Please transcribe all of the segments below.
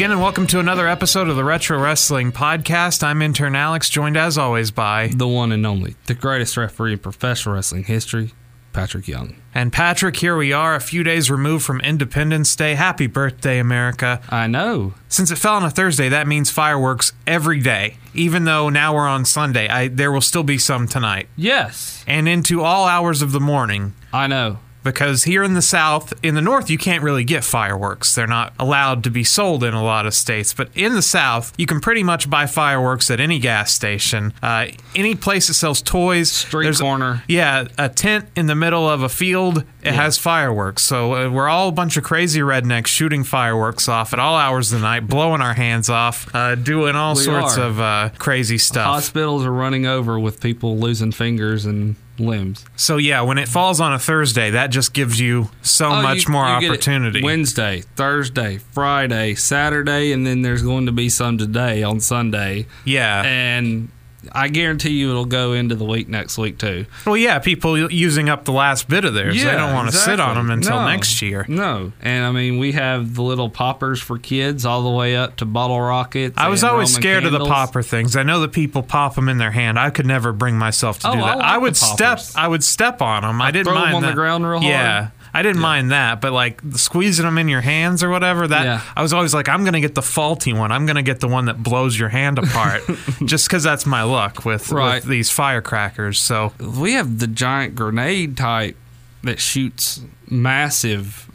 Again, and welcome to another episode of the Retro Wrestling Podcast. I'm intern Alex, joined as always by the one and only, the greatest referee in professional wrestling history, Patrick Young. and Patrick. Here we are, a few days removed from Independence Day. Happy birthday, America! I know. Since it fell on a Thursday, that means fireworks every day. Even though now we're on Sunday, I, there will still be some tonight Yes, and into all hours of the morning. I know. Because here in the south in the north you can't really get fireworks they're not allowed to be sold in a lot of states but in the south you can pretty much buy fireworks at any gas station uh, any place that sells toys Street there's a- corner. yeah a tent in the middle of a field it has fireworks so uh, we're all a bunch of crazy rednecks shooting fireworks off at all hours of the night blowing our hands off uh, doing all We sorts are. of uh, crazy stuff Hospitals are running over with people losing fingers and limbs. so yeah when it falls on a thursday that just gives you so Oh, much you- more you opportunity Wednesday, Thursday, Friday, Saturday, and then there's going to be some today on Sunday. yeah And I guarantee you it'll go into the week next week too. Well, yeah, people using up the last bit of theirs. they don't want to sit on them until No. next year. No. And I mean, we have the little poppers for kids all the way up to bottle rockets. I was always Roman scared of the popper things. I know that people pop them in their hand. I could never bring myself to Oh, do I that. like I, the would step. I would step on them. I didn't mind on the ground real hard. Yeah. I didn't mind that, but like squeezing them in your hands or whatever, that Yeah. I was always like, I'm gonna get the faulty one. I'm gonna get the one that blows your hand apart, just because that's my luck with, Right. with these firecrackers. So We have the giant grenade type that shoots massive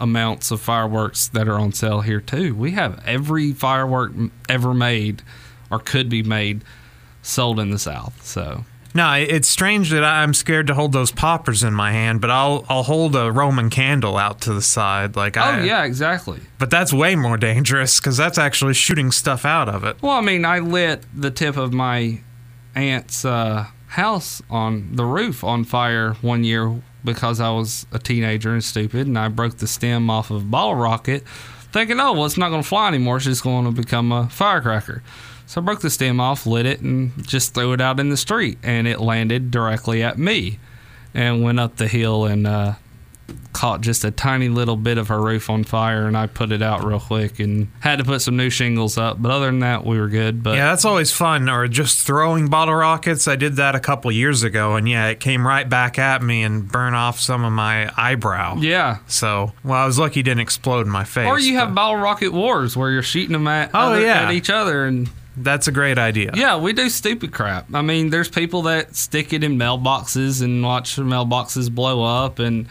amounts of fireworks that are on sale here too. We have every firework ever made or could be made sold in the South. So No, it's strange that I'm scared to hold those poppers in my hand, but I'll I'll hold a Roman candle out to the side, like I. Oh yeah, exactly. But that's way more dangerous because that's actually shooting stuff out of it. Well, I mean, I lit the tip of my aunt's uh, house on the roof on fire one year because I was a teenager and stupid, and I broke the stem off of a bottle rocket, thinking, oh, well, it's not going to fly anymore. It's just going to become a firecracker. So I broke the stem off, lit it, and just threw it out in the street, and it landed directly at me, and went up the hill and uh, caught just a tiny little bit of her roof on fire, and I put it out real quick and had to put some new shingles up. But other than that, we were good. But Yeah, that's always fun. Or just throwing bottle rockets. I did that a couple years ago, and yeah, it came right back at me and burned off some of my eyebrow. yeah. So, well, I was lucky it didn't explode in my face. Or you have bottle rocket wars where you're shooting them at, Oh, other- yeah. at each other and that's a great idea. yeah we do stupid crap i mean there's people that stick it in mailboxes and watch the mailboxes blow up and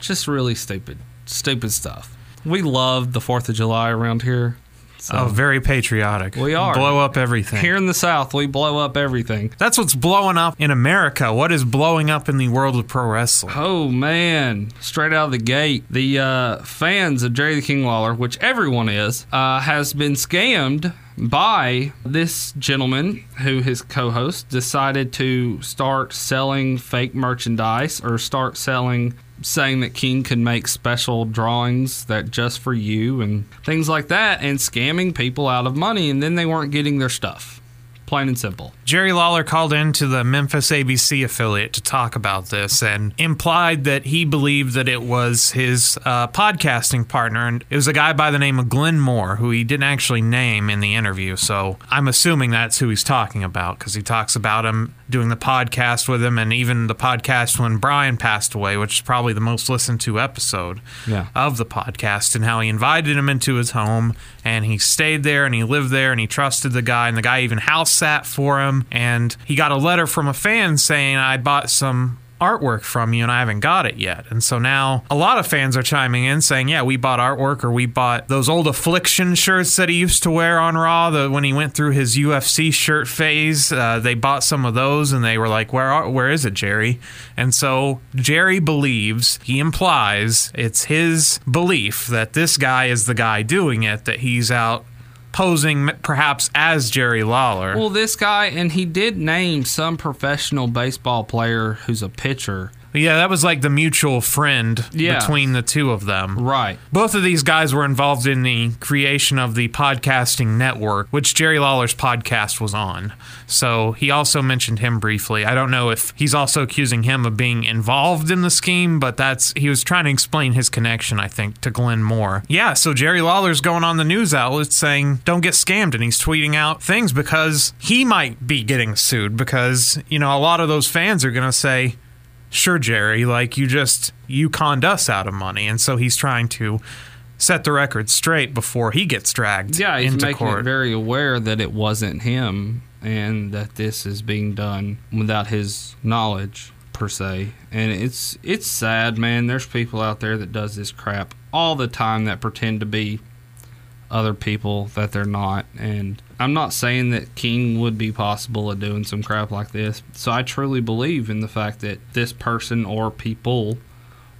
just really stupid stupid stuff we love the fourth of july around here so Oh, very patriotic. We are. blow up everything. here in the south we blow up everything That's what's blowing up in America. What is blowing up in the world of pro wrestling? Oh man! Straight out of the gate, the uh, fans of Jerry the King Lawler, which everyone is, uh, has been scammed by this gentleman who his co-host decided to start selling fake merchandise or start selling saying that King could make special drawings that just for you and things like that and scamming people out of money and then they weren't getting their stuff. Plain and simple. Jerry Lawler called in to the Memphis ABC affiliate to talk about this and implied that he believed that it was his uh, podcasting partner. And it was a guy by the name of Glenn Moore, who he didn't actually name in the interview. So I'm assuming that's who he's talking about because he talks about him doing the podcast with him and even the podcast when Brian passed away, which is probably the most listened to episode Yeah. of the podcast and how he invited him into his home and he stayed there and he lived there and he trusted the guy and the guy even house sat for him and he got a letter from a fan saying I bought some artwork from you and I haven't got it yet. And so now a lot of fans are chiming in saying, "Yeah, we bought artwork or we bought those old affliction shirts that he used to wear on Raw the, when he went through his UFC shirt phase. Uh, they bought some of those and they were like, "Where are, where is it, Jerry?" And so Jerry believes, he implies it's his belief that this guy is the guy doing it that he's out posing perhaps as Jerry Lawler. Well, this guy, and he did name some professional baseball player who's a pitcher Yeah, that was like the mutual friend Yeah. between the two of them. Right. Both of these guys were involved in the creation of the podcasting network, which Jerry Lawler's podcast was on. So he also mentioned him briefly. I don't know if he's also accusing him of being involved in the scheme, but that's he was trying to explain his connection, I think, to Glenn Moore. Yeah, so Jerry Lawler's going on the news outlets saying, "Don't get scammed," and he's tweeting out things because he might be getting sued because you know a lot of those fans are going to say sure jerry like you just you conned us out of money and so he's trying to set the record straight before he gets dragged Yeah, he's into making court it very aware that it wasn't him and that this is being done without his knowledge per se. And it's it's sad, man. There's people out there that does this crap all the time that pretend to be other people that they're not. And I'm not saying that King would be possible of doing some crap like this. So I truly believe in the fact that this person or people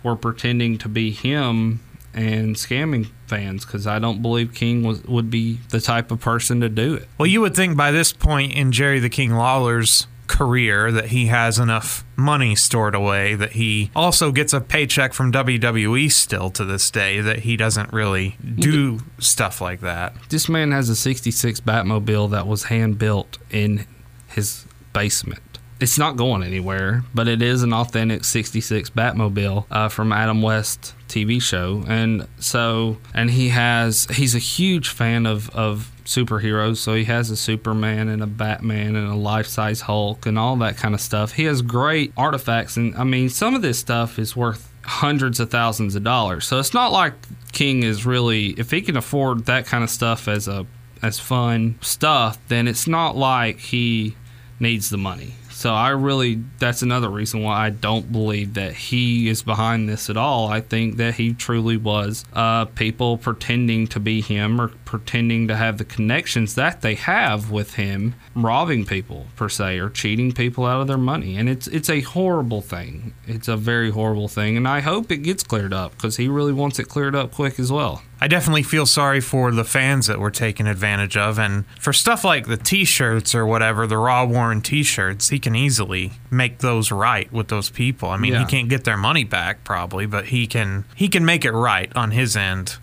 were pretending to be him and scamming fans because I don't believe King was would be the type of person to do it. well you would think by this point in jerry the king lawler's career that he has enough money stored away that he also gets a paycheck from wwe still to this day that he doesn't really do stuff like that This man has a '66 Batmobile that was hand built in his basement. It's not going anywhere, but it is an authentic '66 Batmobile uh, from Adam West TV show, and so and he has he's a huge fan of of superheroes, so he has a Superman and a Batman and a life size Hulk and all that kind of stuff. He has great artifacts, and I mean some of this stuff is worth hundreds of thousands of dollars. So it's not like King is really if he can afford that kind of stuff as a as fun stuff, then it's not like he needs the money. So I really that's another reason why I don't believe that he is behind this at all. I think that he truly was uh, people pretending to be him or pretending to have the connections that they have with him, robbing people per se or cheating people out of their money. And it's it's a horrible thing. It's a very horrible thing, and I hope it gets cleared up because he really wants it cleared up quick as well. I definitely feel sorry for the fans that were taken advantage of. And for stuff like the t shirts or whatever, the Raw Warren t shirts, he can easily make those right with those people. I mean, Yeah. he can't get their money back probably, but he can he can make it right on his end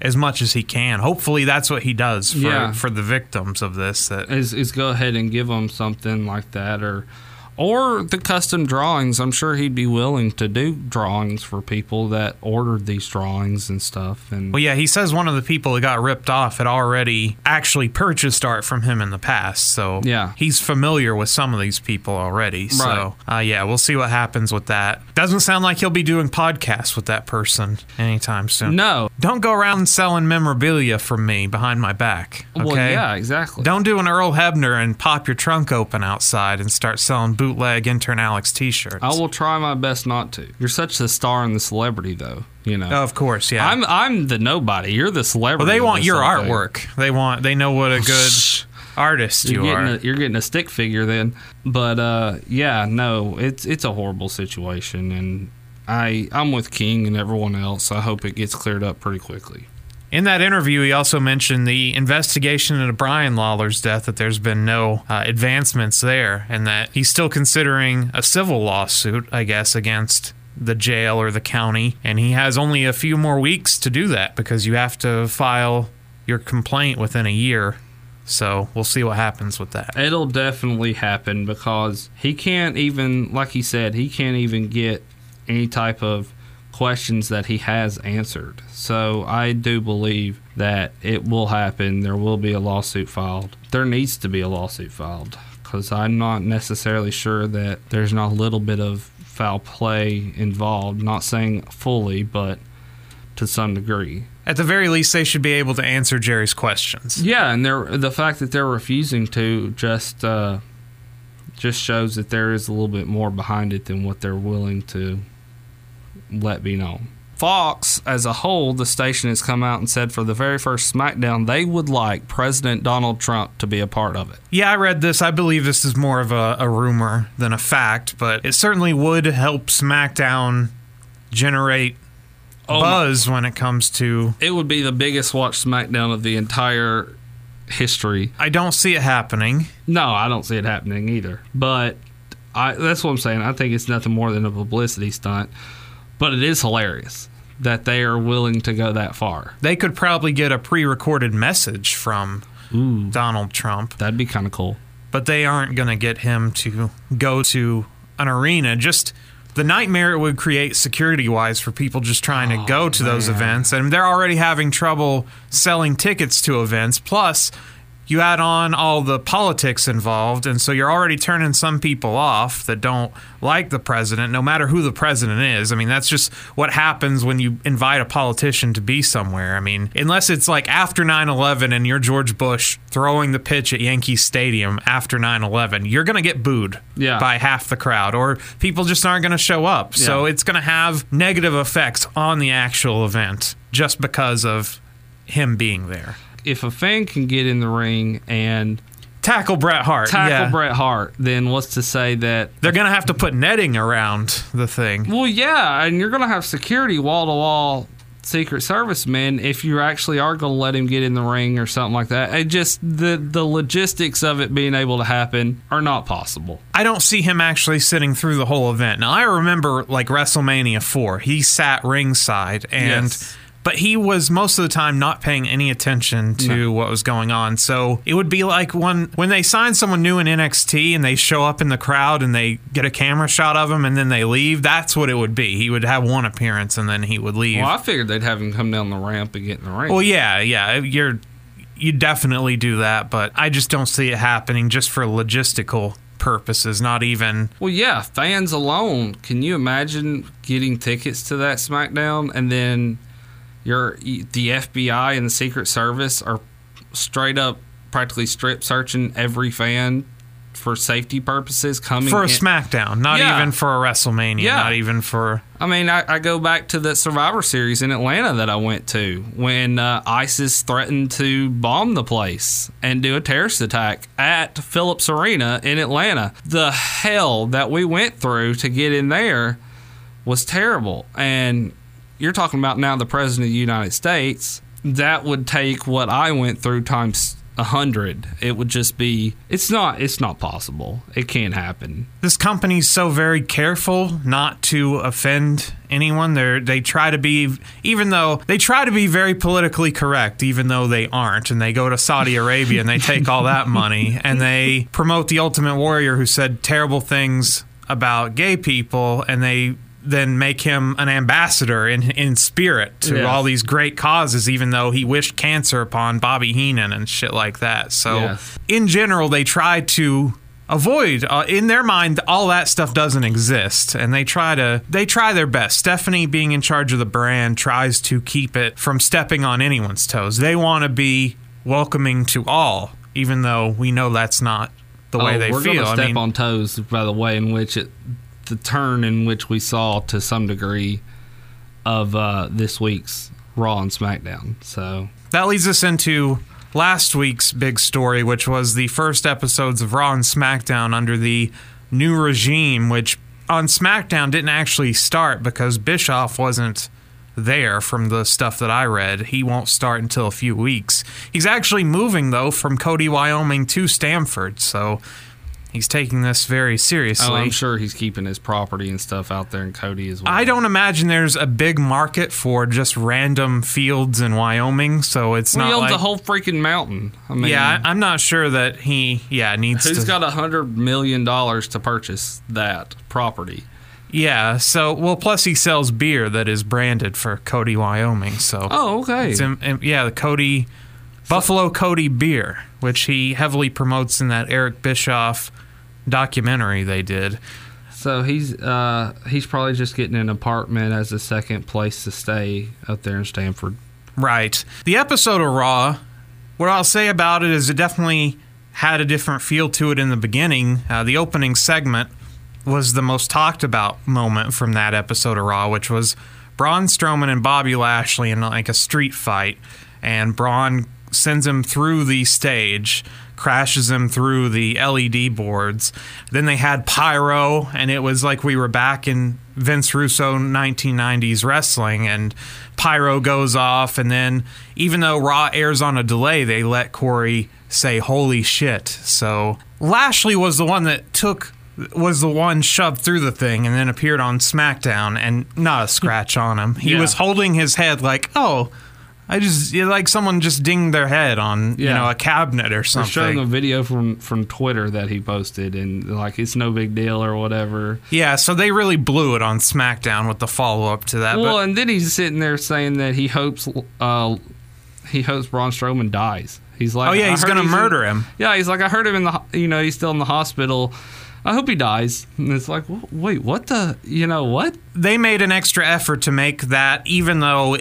as much as he can. Hopefully that's what he does for, Yeah. for the victims of this. That is is go ahead and give them something like that or or the custom drawings i'm sure he'd be willing to do drawings for people that ordered these drawings and stuff and Well, yeah, he says one of the people that got ripped off had already actually purchased art from him in the past. So Yeah. he's familiar with some of these people already. So uh, yeah, we'll see what happens with that. Doesn't sound like he'll be doing podcasts with that person anytime soon. no Don't go around selling memorabilia from me behind my back. Okay. well yeah exactly Don't do an Earl Hebner and pop your trunk open outside and start selling bootleg intern Alex t-shirts. i will try my best not to you're such the star and the celebrity though you know of course, yeah. i'm i'm the nobody you're the celebrity well, they want your whole thing. artwork. They want. They know what a good artist you're you getting are. a, you're getting a stick figure then but uh yeah no it's it's a horrible situation and i i'm with king and everyone else i hope it gets cleared up pretty quickly In that interview, he also mentioned the investigation into Brian Lawler's death, that there's been no uh, advancements there, and that he's still considering a civil lawsuit, I guess, against the jail or the county. And he has only a few more weeks to do that because you have to file your complaint within a year. So we'll see what happens with that. It'll definitely happen because he can't even, like he said, he can't even get any type of questions that he has answered. So I do believe that it will happen. There will be a lawsuit filed. There needs to be a lawsuit filed because I'm not necessarily sure that there's not a little bit of foul play involved. Not saying fully, but to some degree. At the very least, they should be able to answer Jerry's questions. Yeah, and they're the fact that they're refusing to just uh, just shows that there is a little bit more behind it than what they're willing to let be known. Fox, as a whole, the station has come out and said for the very first SmackDown, they would like President Donald Trump to be a part of it. Yeah, I read this. I believe this is more of a, a rumor than a fact, but it certainly would help SmackDown generate Oh, buzz when it comes to. It would be the biggest watched SmackDown of the entire history. I don't see it happening. No, I don't see it happening either. But I, that's what I'm saying. I think it's nothing more than a publicity stunt, but it is hilarious that they are willing to go that far. They could probably get a pre-recorded message from Ooh, Donald Trump, that'd be kind of cool. but they aren't going to get him to go to an arena. Just the nightmare it would create security-wise for people just trying to oh, go to those events, and they're already having trouble selling tickets to events. Plus. You add on all the politics involved, and so you're already turning some people off that don't like the president, no matter who the president is. I mean, that's just what happens when you invite a politician to be somewhere. I mean, unless it's like after 9 11 and you're George Bush throwing the pitch at Yankee Stadium after 9 11, you're going to get booed Yeah. by half the crowd, or people just aren't going to show up. So it's going to have negative effects on the actual event just because of him being there. If a fan can get in the ring and Tackle Bret Hart. tackle yeah. Bret Hart, then what's to say that They're going to have to put netting around the thing. Well, yeah, and you're going to have security wall to wall Secret Service men if you actually are going to let him get in the ring or something like that. It just the the logistics of it being able to happen are not possible. I don't see him actually sitting through the whole event. Now I remember like WrestleMania 4. He sat ringside and Yes. But he was most of the time not paying any attention to what was going on. So it would be like when when they sign someone new in NXT and they show up in the crowd and they get a camera shot of him and then they leave. That's what it would be. He would have one appearance and then he would leave. Well, I figured they'd have him come down the ramp and get in the ring. Well, yeah, yeah, you're you definitely do that, but I just don't see it happening just for logistical purposes. Not even Well, yeah, fans alone. Can you imagine getting tickets to that SmackDown and then your the FBI and the Secret Service are straight up practically strip searching every fan for safety purposes coming for a in- SmackDown, not Yeah. even for a WrestleMania, Yeah. not even for I mean, I, I go back to the Survivor Series in Atlanta that I went to when uh, ISIS threatened to bomb the place and do a terrorist attack at Phillips Arena in Atlanta. The hell that we went through to get in there was terrible. And you're talking about now the President of the United States. That would take what I went through times a hundred. It would just be. It's not. It's not possible. It can't happen. this company's so very careful not to offend anyone. They they try to be even though they try to be very politically correct, even though they aren't. And they go to Saudi Arabia and they take all that money and they promote the Ultimate Warrior who said terrible things about gay people, and they then make him an ambassador in in spirit to all these great causes, even though he wished cancer upon Bobby Heenan and shit like that. So Yes. in general, they try to avoid uh, in their mind all that stuff doesn't exist. And they try to they try their best. Stephanie being in charge of the brand tries to keep it from stepping on anyone's toes. They want to be welcoming to all even though we know that's not the way Oh, they we're feel. Gonna i step mean on toes by the way in which it, the turn in which we saw to some degree of uh, this week's Raw and SmackDown. So that leads us into last week's big story, which was the first episodes of Raw and SmackDown under the new regime, which on SmackDown didn't actually start because Bischoff wasn't there from the stuff that I read. He won't start until a few weeks. He's actually moving, though, from Cody, Wyoming to Stamford, so he's taking this very seriously. oh, I'm sure he's keeping his property and stuff out there in Cody as well. I don't imagine there's a big market for just random fields in Wyoming, so it's Well, he not owns like a whole freaking mountain. I mean, yeah, I- I'm not sure that he yeah needs who's to. got a hundred million dollars to purchase that property? yeah, so well, plus he sells beer that is branded for Cody, Wyoming. So Oh, okay. it's in- in- yeah, the Cody Buffalo Cody beer, which he heavily promotes in that Eric Bischoff documentary they did. So he's uh, he's probably just getting an apartment as a second place to stay up there in Stamford. Right. The episode of Raw, what I'll say about it is it definitely had a different feel to it in the beginning. Uh, the opening segment was the most talked about moment from that episode of Raw, which was Braun Strowman and Bobby Lashley in like a street fight, and Braun sends him through the stage, crashes him through the LED boards. Then they had pyro, and it was like we were back in Vince Russo 1990s wrestling, and pyro goes off, and then even though Raw airs on a delay, they let Corey say "Holy shit!" So Lashley was the one that took was the one shoved through the thing and then appeared on SmackDown and not a scratch on him. He Yeah. was holding his head like, oh, I just like someone just dinged their head on you Yeah. know a cabinet or They're showing a something. video from from Twitter that he posted, and like it's no big deal or whatever. Yeah, so they really blew it on SmackDown with the follow up to that. Well, but and then he's sitting there saying that he hopes uh, he hopes Braun Strowman dies. He's like, oh yeah, "I he's heard gonna in- murder him. Yeah, he's like, I heard him in the, ho- you know, he's still in the hospital. I hope he dies. And it's like, "Wh- wait, what the, you know, what? they made an extra effort to make that, even though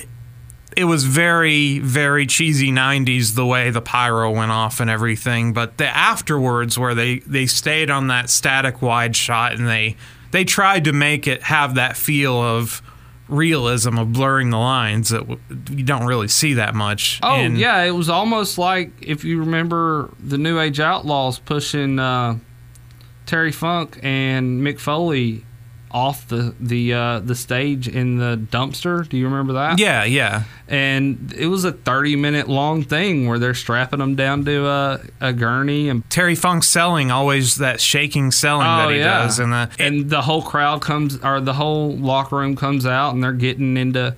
it was very, very cheesy 90s the way the pyro went off and everything. But the afterwards, where they, they stayed on that static wide shot and they, they tried to make it have that feel of realism of blurring the lines that w- you don't really see that much. Oh yeah, it was almost like if you remember the New Age Outlaws pushing uh, Terry Funk and Mick Foley off the the uh, the stage in the dumpster. Do you remember that? Yeah, yeah. And it was a thirty minute long thing where they're strapping them down to a, a gurney and Terry Funk selling always that shaking selling that he does, and the and the whole crowd comes or the whole locker room comes out and they're getting into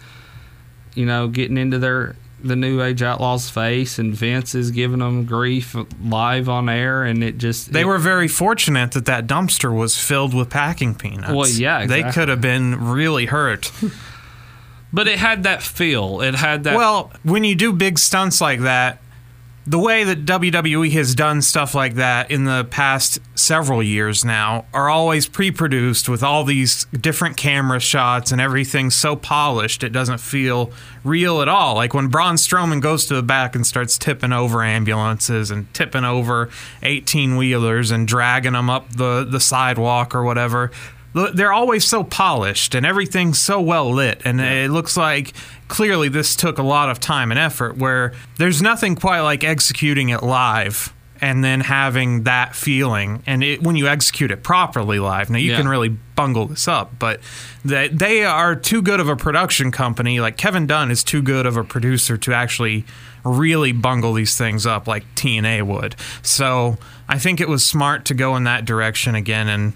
you know getting into their the new age outlaws face and vince is giving them grief live on air and it just They it- were very fortunate that that dumpster was filled with packing peanuts. Well, yeah, They could have been really hurt. but it had that feel it had that well, when you do big stunts like that, the way that WWE has done stuff like that in the past several years now are always pre-produced with all these different camera shots and everything so polished it doesn't feel real at all. Like when Braun Strowman goes to the back and starts tipping over ambulances and tipping over 18 wheelers and dragging them up the, the sidewalk or whatever. They're always so polished and everything's so well lit, and it looks like clearly this took a lot of time and effort. Where there's nothing quite like executing it live and then having that feeling, and it, when you execute it properly live, now you Yeah. can really bungle this up, but they, they are too good of a production company. Like Kevin Dunn is too good of a producer to actually really bungle these things up like TNA would. So I think it was smart to go in that direction again and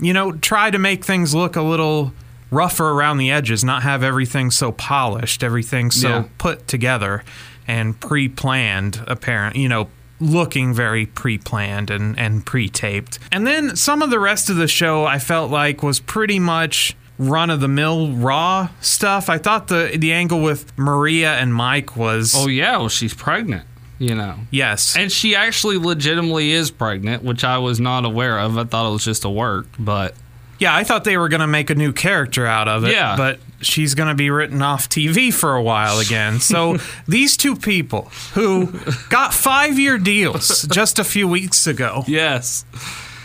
you know, try to make things look a little rougher around the edges, not have everything so polished, everything so Yeah. put together and pre-planned apparent, you know, looking very pre-planned and and pre-taped. And then some of the rest of the show I felt like was pretty much run of the mill raw stuff. I thought the the angle with Maria and Mike was oh yeah well she's pregnant you know yes. and she actually legitimately is pregnant which i was not aware of i thought it was just a work but Yeah, I thought they were going to make a new character out of it. Yeah. But she's going to be written off TV for a while again. So these two people who got five year deals just a few weeks ago, yes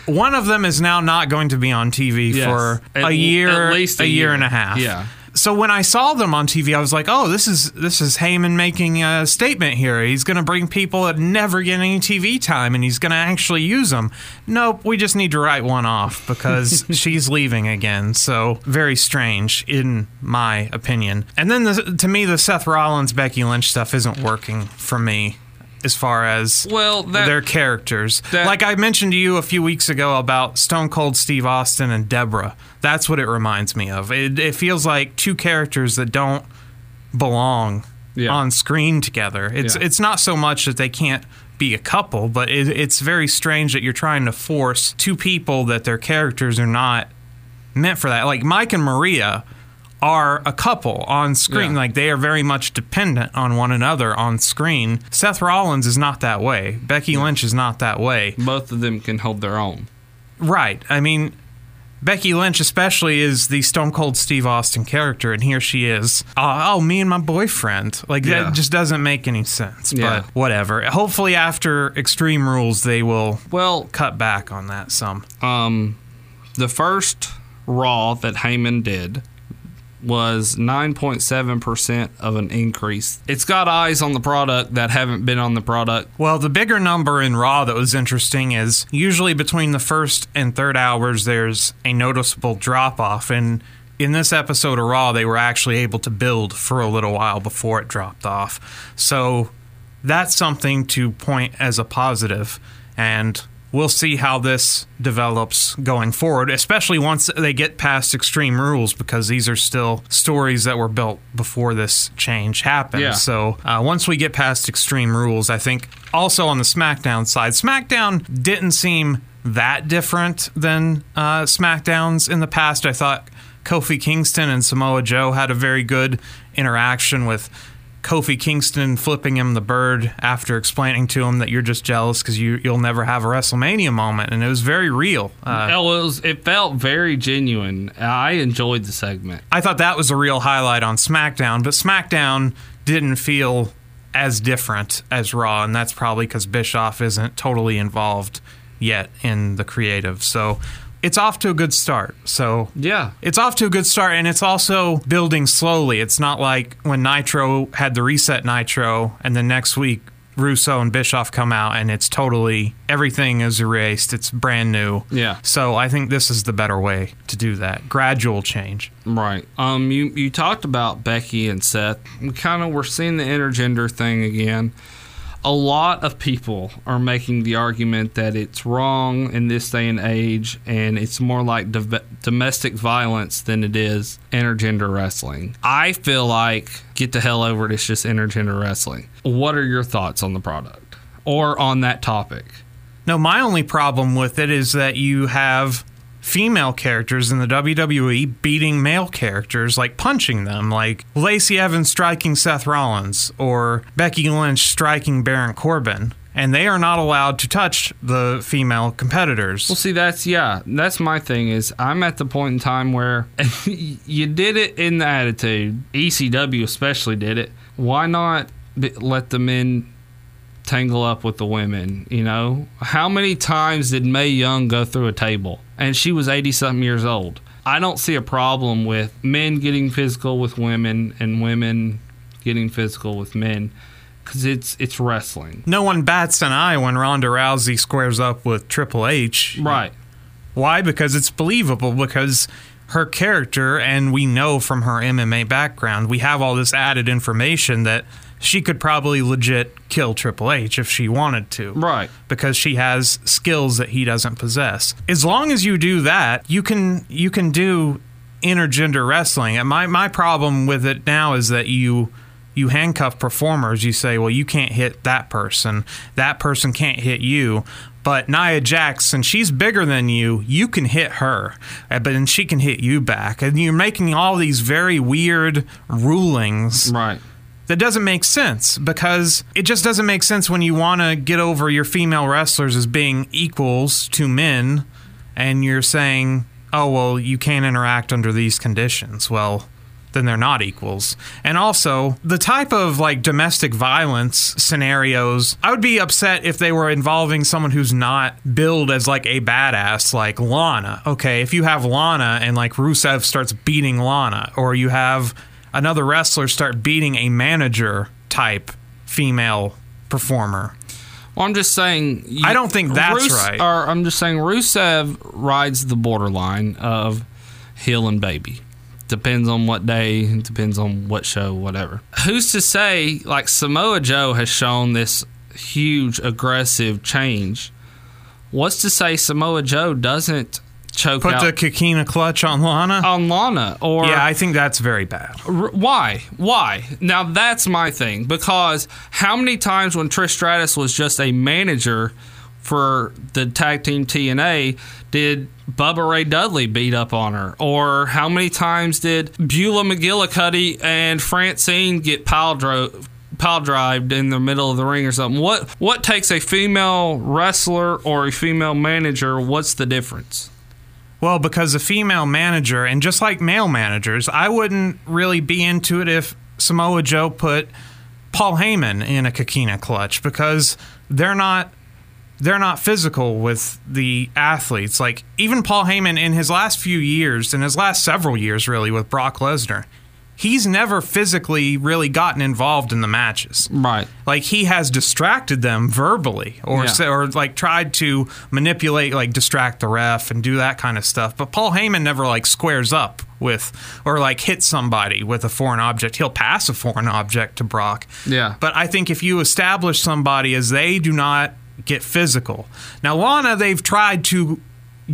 one of them is now not going to be on TV Yes. for At a year, at least a a year year. and a half. Yeah. So when I saw them on TV, I was like, "Oh, this is this is Heyman making a statement here. He's going to bring people that never get any TV time, and he's going to actually use them." Nope, we just need to write one off because she's leaving again. So very strange, in my opinion. And then the, to me, the Seth Rollins Becky Lynch stuff isn't working for me as far as well that their characters. that- like I mentioned to you a few weeks ago about Stone Cold Steve Austin and Deborah. That's what it reminds me of. It, it feels like two characters that don't belong Yeah. on screen together. It's Yeah. it's not so much that they can't be a couple, but it, it's very strange that you're trying to force two people that their characters are not meant for that. Like Mike and Maria are a couple on screen. Yeah. Like they are very much dependent on one another on screen. Seth Rollins is not that way. Becky Lynch is not that way. both of them can hold their own Right. I mean, Becky Lynch, especially, is the Stone Cold Steve Austin character, and here she is. Oh, oh me and my boyfriend. Like, Yeah. that just doesn't make any sense. Yeah. But whatever. Hopefully, after Extreme Rules, they will well cut back on that some. um, the first Raw that Heyman did was 9.7% of an increase. It's got eyes on the product that haven't been on the product. Well, the bigger number in Raw that was interesting is usually between the first and third hours, there's a noticeable drop off. And in this episode of Raw, they were actually able to build for a little while before it dropped off. So that's something to point as a positive. And we'll see how this develops going forward, especially once they get past Extreme Rules, because these are still stories that were built before this change happened. Yeah. So uh, once we get past Extreme Rules, I think also on the SmackDown side, SmackDown didn't seem that different than uh, SmackDowns in the past. I thought Kofi Kingston and Samoa Joe had a very good interaction with Kofi Kingston flipping him the bird after explaining to him that you're just jealous because you, you'll never have a WrestleMania moment. And it was very real. Uh, it, was, it felt very genuine. I enjoyed the segment. I thought that was a real highlight on SmackDown, but SmackDown didn't feel as different as Raw, and that's probably because Bischoff isn't totally involved yet in the creative. So it's off to a good start. So Yeah. it's off to a good start, and it's also building slowly. It's not like when Nitro had the reset Nitro, and then next week Russo and Bischoff come out, and it's totally everything is erased. It's brand new. Yeah. So I think this is the better way to do that. Gradual change. Right. Um. You you talked about Becky and Seth. We kind of we're seeing the intergender thing again. A lot of people are making the argument that it's wrong in this day and age, and it's more like dov- domestic violence than it is intergender wrestling. I feel like get the hell over it. It's just intergender wrestling. What are your thoughts on the product or on that topic? No, my only problem with it is that you have female characters in the WWE beating male characters, like punching them, like Lacey Evans striking Seth Rollins or Becky Lynch striking Baron Corbin. And they are not allowed to touch the female competitors. Well, see, that's yeah, that's my thing. Is I'm at the point in time where you did it in the attitude. ECW especially did it. Why not let the men tangle up with the women? You know, how many times did Mae Young go through a table, and she was 80 something years old? I don't see a problem with men getting physical with women and women getting physical with men because it's it's wrestling, no one bats an eye when Ronda Rousey squares up with Triple H. right? Why? Because it's believable. Because her character, and we know from her MMA background, we have all this added information that she could probably legit kill Triple H if she wanted to. Right. Because she has skills that he doesn't possess. As long as you do that, you can you can do intergender wrestling. And my my problem with it now is that you you handcuff performers. You say, well, you can't hit that person. That person can't hit you. But Nia Jax, and she's bigger than you, you can hit her, uh, but then she can hit you back. And you're making all these very weird rulings Right. That doesn't make sense because it just doesn't make sense when you want to get over your female wrestlers as being equals to men and you're saying, oh, well, you can't interact under these conditions. Well, then they're not equals. And also, the type of like domestic violence scenarios, I would be upset if they were involving someone who's not billed as like a badass, like Lana. Okay, if you have Lana and like Rusev starts beating Lana, or you have another wrestler start beating a manager type female performer. Well, I'm just saying. You, I don't think that's right. Or I'm just saying Rusev rides the borderline of heel and baby. Depends on what day, depends on what show, whatever. Who's to say, like Samoa Joe has shown this huge aggressive change? What's to say Samoa Joe doesn't choke Put out the Coquina clutch on Lana. on Lana? Or yeah, I think that's very bad. R- why? Why? Now that's my thing because how many times when Trish Stratus was just a manager for the tag team T&A did Bubba Ray Dudley beat up on her? Or how many times did Beulah McGillicuddy and Francine get pile drove? Pile in the middle of the ring or something. What what takes a female wrestler or a female manager? What's the difference? Well, because a female manager, and just like male managers, I wouldn't really be into it if Samoa Joe put Paul Heyman in a Coquina clutch because they're not they're not physical with the athletes. Like even Paul Heyman in his last few years, in his last several years really with Brock Lesnar, he's never physically really gotten involved in the matches Right. like he has distracted them verbally or Yeah. or like tried to manipulate like distract the ref and do that kind of stuff but Paul Heyman never like squares up with or like hits somebody with a foreign object he'll pass a foreign object to Brock Yeah. but I think if you establish somebody as they do not get physical. Now, Lana, they've tried to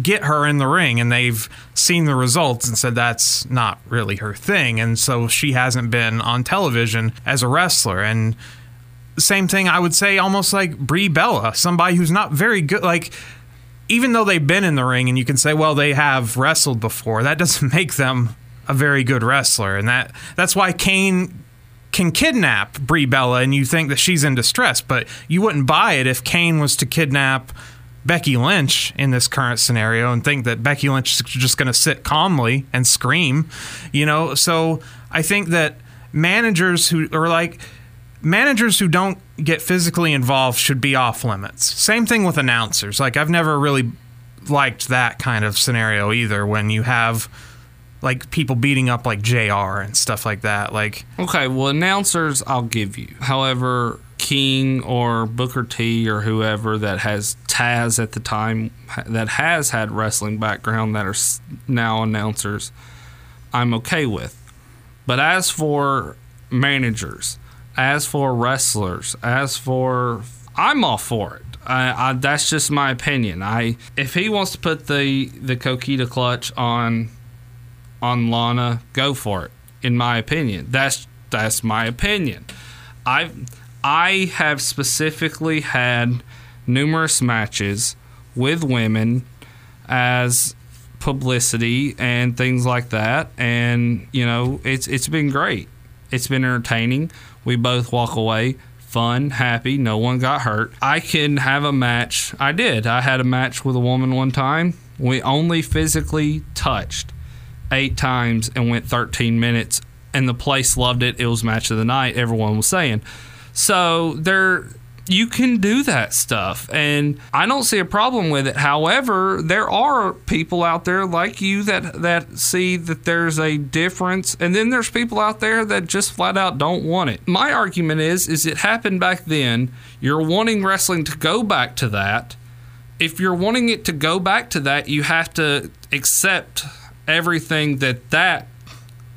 get her in the ring and they've seen the results and said that's not really her thing. And so she hasn't been on television as a wrestler. And same thing I would say almost like Brie Bella, somebody who's not very good. Like, even though they've been in the ring and you can say, well, they have wrestled before, that doesn't make them a very good wrestler. And that that's why Kane can kidnap Brie Bella and you think that she's in distress, but you wouldn't buy it if Kane was to kidnap Becky Lynch in this current scenario and think that Becky Lynch is just going to sit calmly and scream, you know? So I think that managers who are like managers who don't get physically involved should be off limits. Same thing with announcers. Like I've never really liked that kind of scenario either when you have like people beating up like JR and stuff like that. Like Okay, well, announcers I'll give you. However, King or Booker T or whoever that has Taz at the time that has had wrestling background that are now announcers, I'm okay with. But as for managers, as for wrestlers, as for I'm all for it. I, I, that's just my opinion. I if he wants to put the the Coquina clutch on on Lana, go for it. In my opinion, that's that's my opinion. I I have specifically had numerous matches with women as publicity and things like that, and you know it's it's been great. It's been entertaining. We both walk away fun, happy. No one got hurt. I can have a match. I did. I had a match with a woman one time. We only physically touched eight times and went 13 minutes and the place loved it it was match of the night everyone was saying so there you can do that stuff and i don't see a problem with it. However there are people out there like you that that see that there's a difference and then there's people out there that just flat out don't want it. My argument is is it happened back then you're wanting wrestling to go back to that. If you're wanting it to go back to that you have to accept everything that that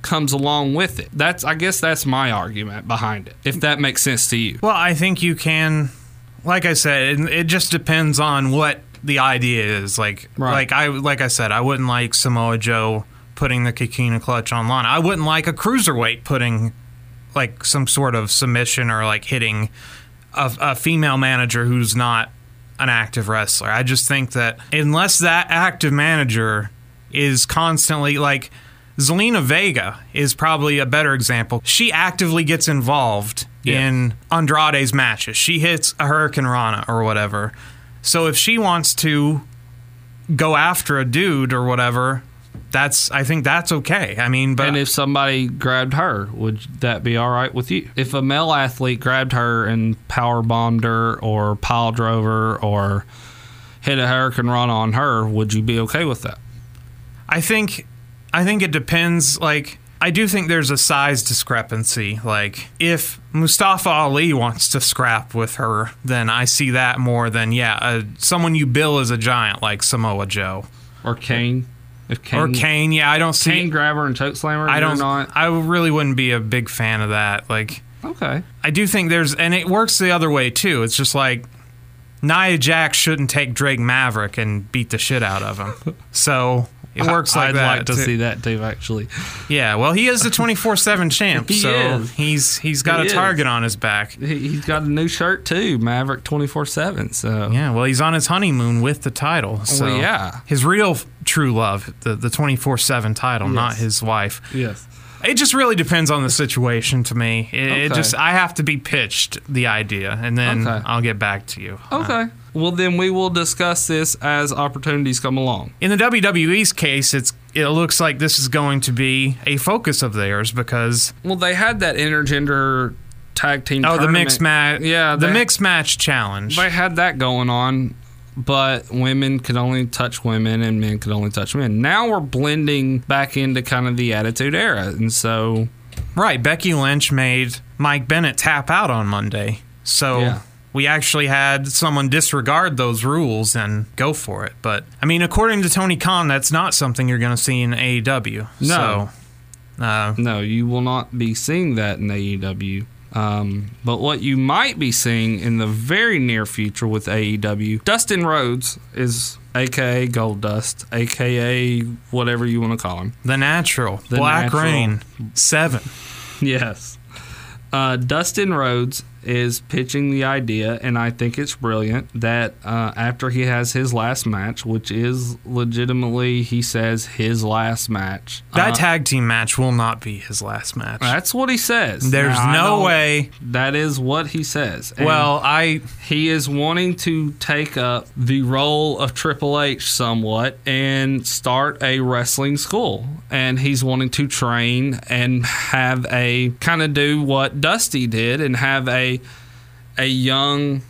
comes along with it. That's I guess that's my argument behind it. If that makes sense to you. Well, I think you can. Like I said, it, it just depends on what the idea is. Like, Right. like I like I said, I wouldn't like Samoa Joe putting the Coquina clutch on Lana. I wouldn't like a cruiserweight putting like some sort of submission or like hitting a, a female manager who's not an active wrestler. I just think that unless that active manager is constantly like Zelina Vega is probably a better example. She actively gets involved Yeah. in Andrade's matches. She hits a Hurricanrana or whatever. So if she wants to go after a dude or whatever, that's I think that's okay. I mean, but And if somebody grabbed her, would that be all right with you? If a male athlete grabbed her and power bombed her or pile drove her or hit a hurricane run on her, would you be okay with that? I think I think it depends like I do think there's a size discrepancy. Like if Mustafa Ali wants to scrap with her, then I see that more than yeah, uh, someone you bill as a giant like Samoa Joe Or Kane? If Kane, or Kane. Yeah, I don't see. Kane grab her and choke slammer. I don't. not I really wouldn't be a big fan of that. Like okay. I do think there's, and it works the other way too. It's just like Nia Jax shouldn't take Drake Maverick and beat the shit out of him. So it works like I'd that. like to too. see that too. Actually, Yeah, well, he is the twenty four seven champ, He so is. he's he's got He a is. target on his back. he, he's got a new shirt too, Maverick twenty four seven. So Yeah, well, he's on his honeymoon with the title. So Well, yeah. his real true love, the the twenty four seven title, not his wife. yes. It just really depends on the situation to me. It, it just I have to be pitched the idea, and then Okay. I'll get back to you. Uh, Okay. Well, then we will discuss this as opportunities come along. in the WWE's case, it's it looks like this is going to be a focus of theirs because Well, they had that intergender tag team. oh, the mixed match, Yeah, the they- mixed match challenge. They had that going on, but women could only touch women and men could only touch men. Now we're blending back into kind of the Attitude Era, and so Right. Becky Lynch made Mike Bennett tap out on Monday. So Yeah. We actually had someone disregard those rules and go for it. But, I mean, according to Tony Khan, that's not something you're going to see in AEW. No. So, uh, no, you will not be seeing that in AEW. Um, but what you might be seeing in the very near future with AEW, Dustin Rhodes is aka Goldust, aka whatever you want to call him. The Natural, The Black Natural. Rain, Seven. Yes. Uh, Dustin Rhodes is pitching the idea, and I think it's brilliant that uh, after he has his last match, which is legitimately, he says, his last match. That uh, tag team match will not be his last match. That's what he says. There's Now, no way. That is what he says. And Well, I he is wanting to take up the role of Triple H somewhat and start a wrestling school. And he's wanting to train and have a kind of do what Dusty did and have a a young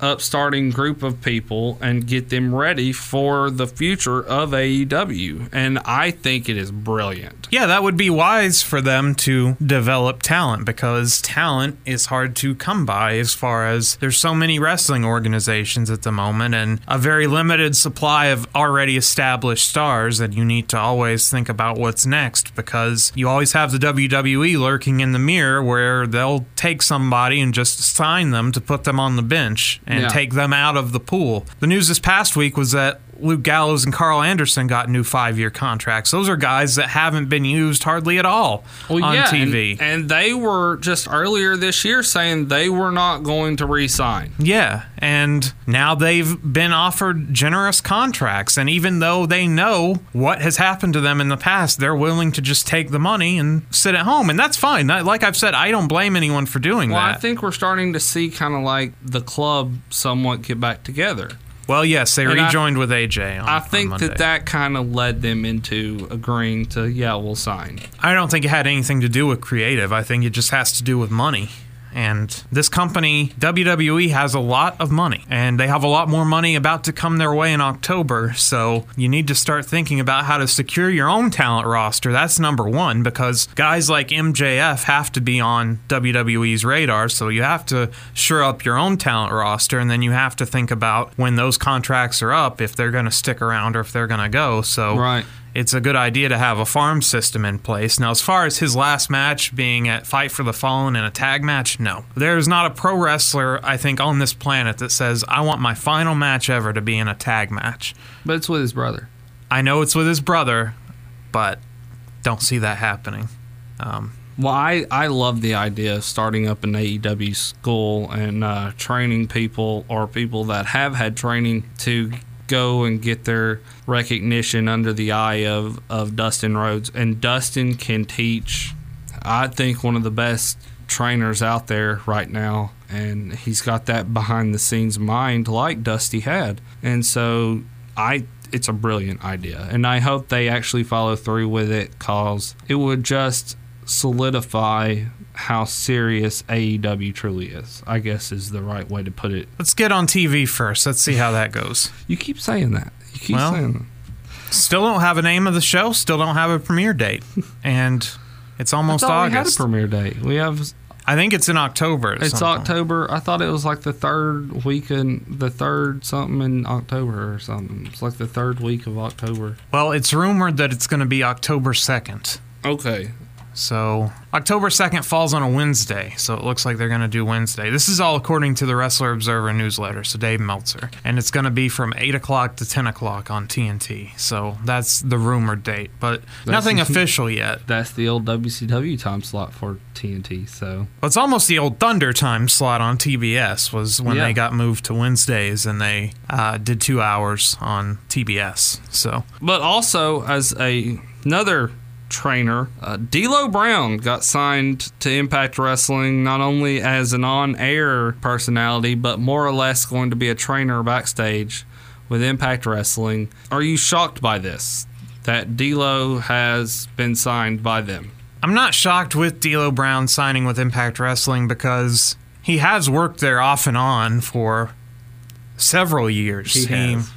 upstarting group of people and get them ready for the future of AEW. And I think it is brilliant. Yeah, that would be wise for them to develop talent because talent is hard to come by as far as there's so many wrestling organizations at the moment and a very limited supply of already established stars and you need to always think about what's next because you always have the WWE lurking in the mirror where they'll take somebody and just sign them to put them on the bench and Yeah. take them out of the pool. The news this past week was that Luke Gallows and Karl Anderson got new five year contracts. Those are guys that haven't been used hardly at all on and- TV. And, they were just earlier this year saying they were not going to re sign. yeah, and now they've been offered generous contracts. And even though they know what has happened to them in the past, they're willing to just take the money and sit at home. And that's fine. Like I've said, I don't blame anyone for doing Well, that. Well, I think we're starting to see kind of like the club somewhat get back together. Well, yes, they And I- rejoined with AJ on I think that that kind of led them into agreeing to, yeah, we'll sign. I don't think it had anything to do with creative. I think it just has to do with money. And this company, WWE, has a lot of money, and they have a lot more money about to come their way in October. So you need to start thinking about how to secure your own talent roster. That's number one, because guys like MJF have to be on WWE's radar. So you have to shore up your own talent roster, and then you have to think about when those contracts are up, if they're going to stick around or if they're going to go. So Right. It's a good idea to have a farm system in place. Now, as far as his last match being at Fight for the Fallen in a tag match, no. There's not a pro wrestler, I think, on this planet that says, I want my final match ever to be in a tag match. But it's with his brother. I know it's with his brother, but don't see that happening. Um, Well, I, I love the idea of starting up an AEW school and uh, training people or people that have had training to go and get their recognition under the eye of, of Dustin Rhodes. And Dustin can teach, I think, one of the best trainers out there right now. And he's got that behind the scenes mind like Dusty had. And so I it's a brilliant idea. And I hope they actually follow through with it cause it would just solidify how serious AEW truly is. I guess is the right way to put it. let's get on TV first. Let's see how that goes. You keep saying that. You keep Well, saying that. Still don't have a name of the show, still don't have a premiere date. And it's almost thought we had a August. premiere date. We have I think it's in October. it's some point. October. I thought it was like the third week in the third something in October or something. It's like the third week of October. Well, it's rumored that it's going to be October 2nd. Okay. So, October 2nd falls on a Wednesday. So, it looks like they're going to do Wednesday. This is all according to the Wrestler Observer newsletter. So, Dave Meltzer. And it's going to be from 8 o'clock to 10 o'clock on TNT. So, that's the rumored date. But nothing official yet. That's the old WCW time slot for TNT. So Well, it's almost the old Thunder time slot on TBS, was when Yeah. they got moved to Wednesdays and they uh, did two hours on TBS. So, But also, as a, another trainer, uh, D'Lo Brown got signed to Impact Wrestling not only as an on-air personality, but more or less going to be a trainer backstage with Impact Wrestling. Are you shocked by this? That D'Lo has been signed by them. I'm not shocked with D'Lo Brown signing with Impact Wrestling because he has worked there off and on for several years. He has.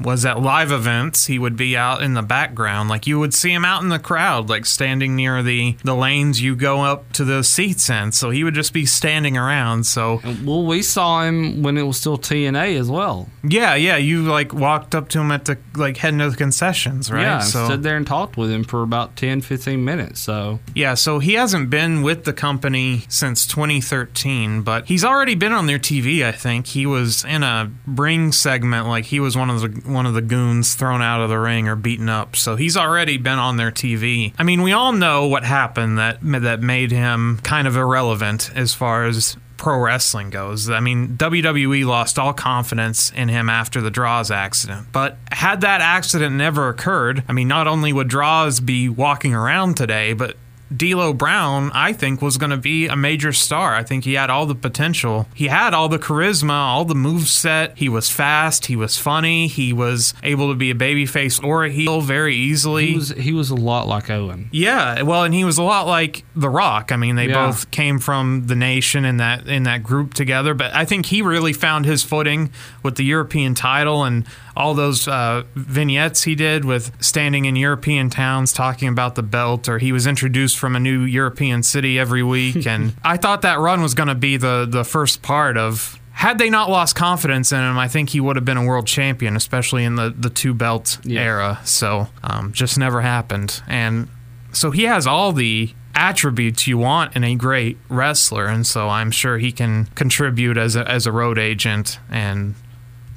Was at live events, he would be out in the background. Like you would see him out in the crowd, like standing near the, the lanes you go up to the seats in. So he would just be standing around. So Well, we saw him when it was still TNA as well. yeah, yeah, you like walked up to him at the like heading to the concessions, right? Yeah, so stood there and talked with him for about 10, 15 minutes. So Yeah, so he hasn't been with the company since 2013, but he's already been on their TV. I think he was in a ring segment, like he was one of the one of the goons thrown out of the ring or beaten up. So he's already been on their TV. I mean, we all know what happened that that made him kind of irrelevant as far as pro wrestling goes. I mean, WWE lost all confidence in him after the Droz accident. But had that accident never occurred, I mean, not only would Droz be walking around today, but D'Lo Brown, I think, was going to be a major star. I think he had all the potential. He had all the charisma, all the move set. He was fast. He was funny. He was able to be a babyface or a heel very easily. he was he was a lot like Owen. Yeah, well, and he was a lot like The Rock. I mean, they Yeah. both came from the nation in that in that group together. But I think he really found his footing with the European title and all those uh, vignettes he did with standing in European towns talking about the belt, or he was introduced from a new European city every week. and I thought that run was going to be the the first part of. Had they not lost confidence in him, I think he would have been a world champion, especially in the, the two belt Yeah. era. So, um, just never happened. And so he has all the attributes you want in a great wrestler, and so I'm sure he can contribute as a, as a road agent and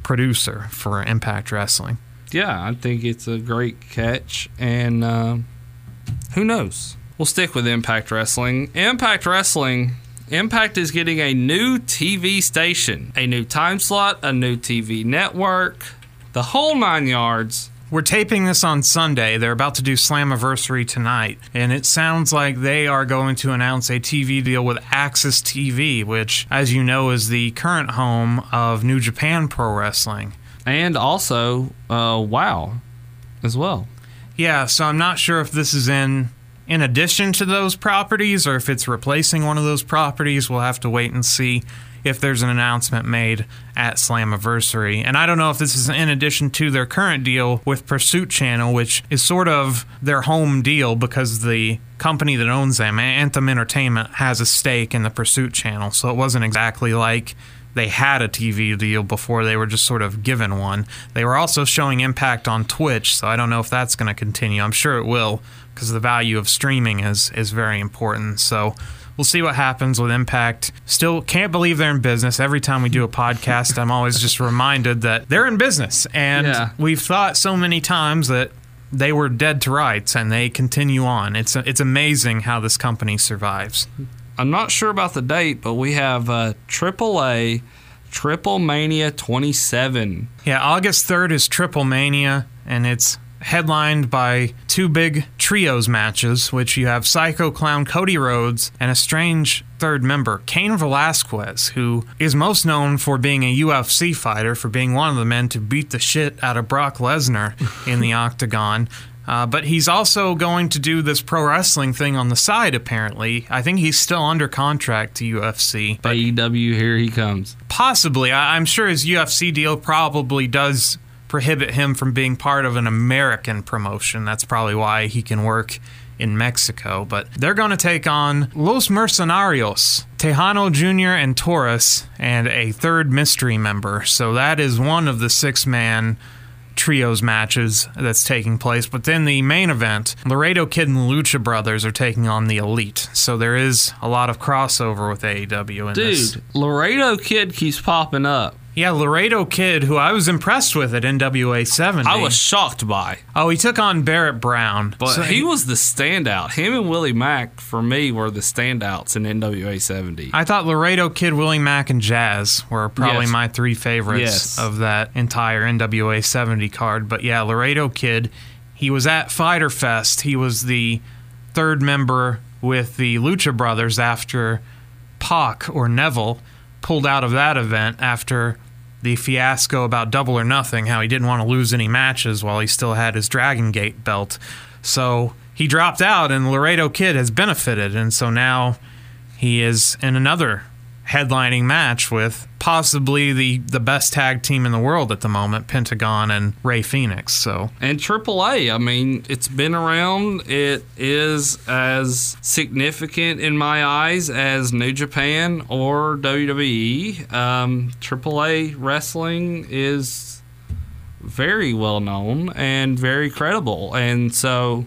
producer for Impact Wrestling. Yeah, I think it's a great catch, and um who knows? We'll stick with Impact Wrestling. Impact Wrestling. Impact is getting a new TV station, a new time slot, a new TV network, the whole nine yards. We're taping this on Sunday. They're about to do Slammiversary tonight, and it sounds like they are going to announce a TV deal with AXS TV, which, as you know, is the current home of New Japan Pro Wrestling. and also uh, WoW as well. Yeah, so I'm not sure if this is in in addition to those properties or if it's replacing one of those properties. We'll have to wait and see if there's an announcement made at Slammiversary. And I don't know if this is in addition to their current deal with Pursuit Channel, which is sort of their home deal because the company that owns them, Anthem Entertainment, has a stake in the Pursuit Channel. So it wasn't exactly like they had a TV deal before they were just sort of given one. They were also showing Impact on Twitch, so I don't know if that's going to continue. I'm sure it will because the value of streaming is is very important. So we'll see what happens with Impact. Still can't believe they're in business. Every time we do a podcast, I'm always just reminded that they're in business, and Yeah. we've thought so many times that they were dead to rights and they continue on. It's it's amazing how this company survives. I'm not sure about the date, but we have uh, AAA Triplemania 27. Yeah, August 3rd is Triplemania, and it's headlined by two big trios matches, which you have Psycho Clown Cody Rhodes and a strange third member, Cain Velasquez, who is most known for being a UFC fighter, for being one of the men to beat the shit out of Brock Lesnar in the octagon. Uh, but he's also going to do this pro wrestling thing on the side, apparently. I think he's still under contract to UFC. But AEW, here he comes. Possibly. I, I'm sure his UFC deal probably does prohibit him from being part of an American promotion. That's probably why he can work in Mexico. But they're going to take on Los Mercenarios, Texano Jr. and Torres, and a third mystery member. So that is one of the six man trios matches that's taking place. But then the main event, Laredo Kid and Lucha Brothers are taking on the Elite. So there is a lot of crossover with AEW in this. Dude, Laredo Kid keeps popping up. Yeah, Laredo Kid, who I was impressed with at NWA 70. I was shocked by. Oh, he took on Barrett Brown. But So he was the standout. Him and Willie Mack, for me, were the standouts in NWA 70. I thought Laredo Kid, Willie Mack, and Jazz were probably Yes. my three favorites Yes. of that entire NWA 70 card. But yeah, Laredo Kid, he was at Fyter Fest. He was the third member with the Lucha Brothers after Pac or Neville pulled out of that event after the fiasco about Double or Nothing, how he didn't want to lose any matches while he still had his Dragon Gate belt. So he dropped out, and Laredo Kid has benefited, and so now he is in another headlining match with possibly the the best tag team in the world at the moment, Pentagon and Rey Fénix. So And AAA, I mean, it's been around. It is as significant in my eyes as New Japan or WWE. Um, AAA wrestling is very well known and very credible. And so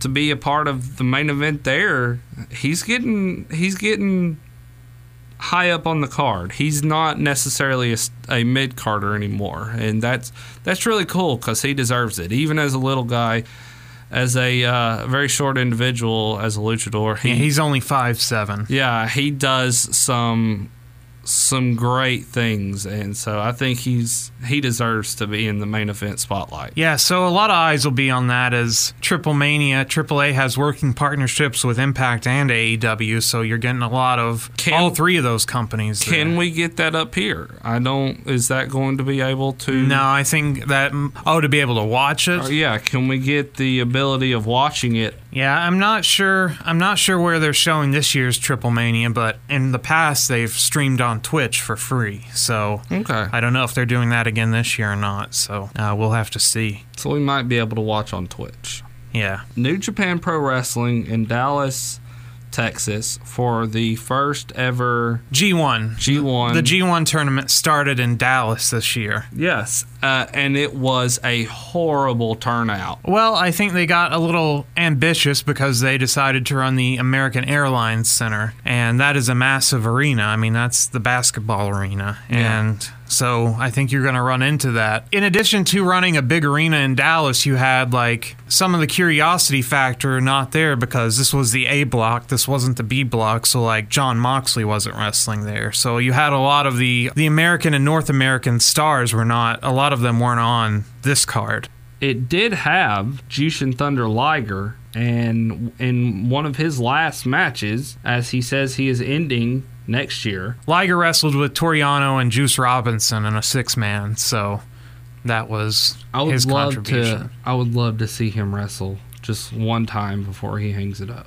to be a part of the main event there, he's getting he's getting high up on the card. He's not necessarily a, a mid carder anymore, and that's that's really cool because he deserves it. Even as a little guy, as a uh, very short individual, as a luchador, he, yeah, he's only five seven. yeah, he does some some great things, and so I think he's he deserves to be in the main event spotlight. Yeah, so a lot of eyes will be on that as Triplemania. AAA has working partnerships with Impact and AEW, so you're getting a lot of Can- all three of those companies. Can we get that up here? I don't. Is that going to be able to? No, I think that oh to be able to watch it. Uh, yeah, can we get the ability of watching it? Yeah, I'm not sure. I'm not sure where they're showing this year's Triplemania, but in the past they've streamed on Twitch for free. So Okay, I don't know if they're doing that again this year or not. So uh, we'll have to see. so we might be able to watch on Twitch. Yeah. New Japan Pro Wrestling in Dallas, Texas, for the first ever G1. G1. The G1 tournament started in Dallas this year. yes, uh, and it was a horrible turnout. Well, I think they got a little ambitious because they decided to run the American Airlines Center, and that is a massive arena. I mean, that's the basketball arena. Yeah. So I think you're going to run into that. In addition to running a big arena in Dallas, you had like some of the curiosity factor not there because this was the A block, this wasn't the B block. So like Jon Moxley wasn't wrestling there. So you had a lot of the the American and North American stars were not a lot of them weren't on this card. It did have Jushin Thunder Liger, and in one of his last matches, as he says he is ending next year, Liger wrestled with Toru Yano and Juice Robinson in a six man, so that was I would his love contribution. to. I would love to see him wrestle just one time before he hangs it up.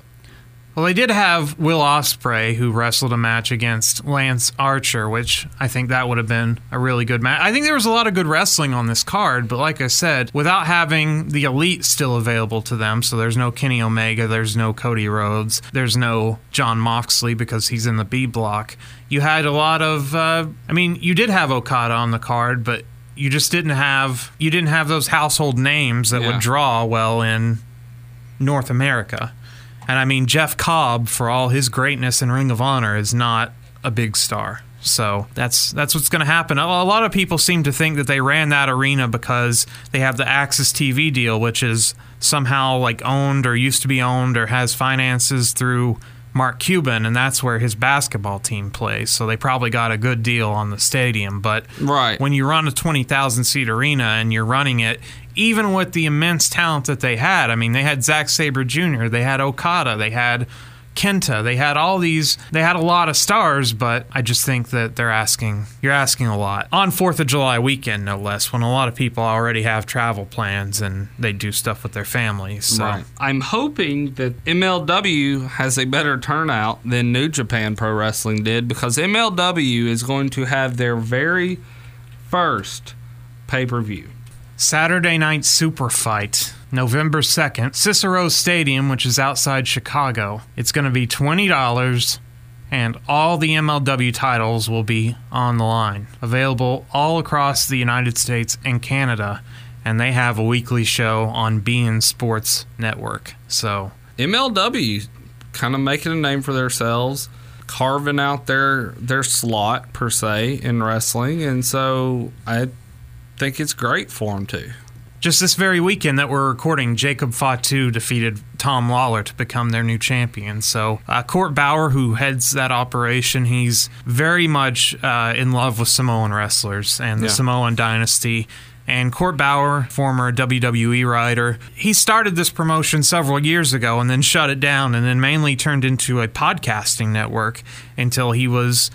Well, they did have Will Ospreay who wrestled a match against Lance Archer, which I think that would have been a really good match. I think there was a lot of good wrestling on this card, but like I said, without having the elite still available to them, so there's no Kenny Omega, there's no Cody Rhodes, there's no Jon Moxley because he's in the B block. You had a lot of, uh, I mean, you did have Okada on the card, but you just didn't have you didn't have those household names that Yeah. would draw well in North America. And I mean, Jeff Cobb, for all his greatness in Ring of Honor, is not a big star. So that's that's what's going to happen. A a lot of people seem to think that they ran that arena because they have the AXS TV deal, which is somehow like owned or used to be owned or has finances through Mark Cuban, and that's where his basketball team plays. So they probably got a good deal on the stadium. But Right. when you run a 20,000 seat arena and you're running it, even with the immense talent that they had, I mean, they had Zack Sabre Jr., they had Okada, they had Kenta, they had all these, they had a lot of stars, but I just think that they're asking, you're asking a lot. On 4th of July weekend, no less, when a lot of people already have travel plans and they do stuff with their families. So. Right. I'm hoping that MLW has a better turnout than New Japan Pro Wrestling did because MLW is going to have their very first pay per view. Saturday Night Super Fight, November 2nd, Cicero Stadium, which is outside Chicago. It's going to be $20, and all the MLW titles will be on the line. Available all across the United States and Canada, and they have a weekly show on Bein Sports Network. So, MLW kind of making a name for themselves, carving out their their slot per se in wrestling, and so I think it's great for them too. just this very weekend that we're recording, Jacob Fatu defeated Tom Lawlor to become their new champion. So, uh, Court Bauer, who heads that operation, he's very much uh, in love with Samoan wrestlers and the Yeah. Samoan dynasty. And Court Bauer, former WWE writer, he started this promotion several years ago and then shut it down and then mainly turned into a podcasting network until he was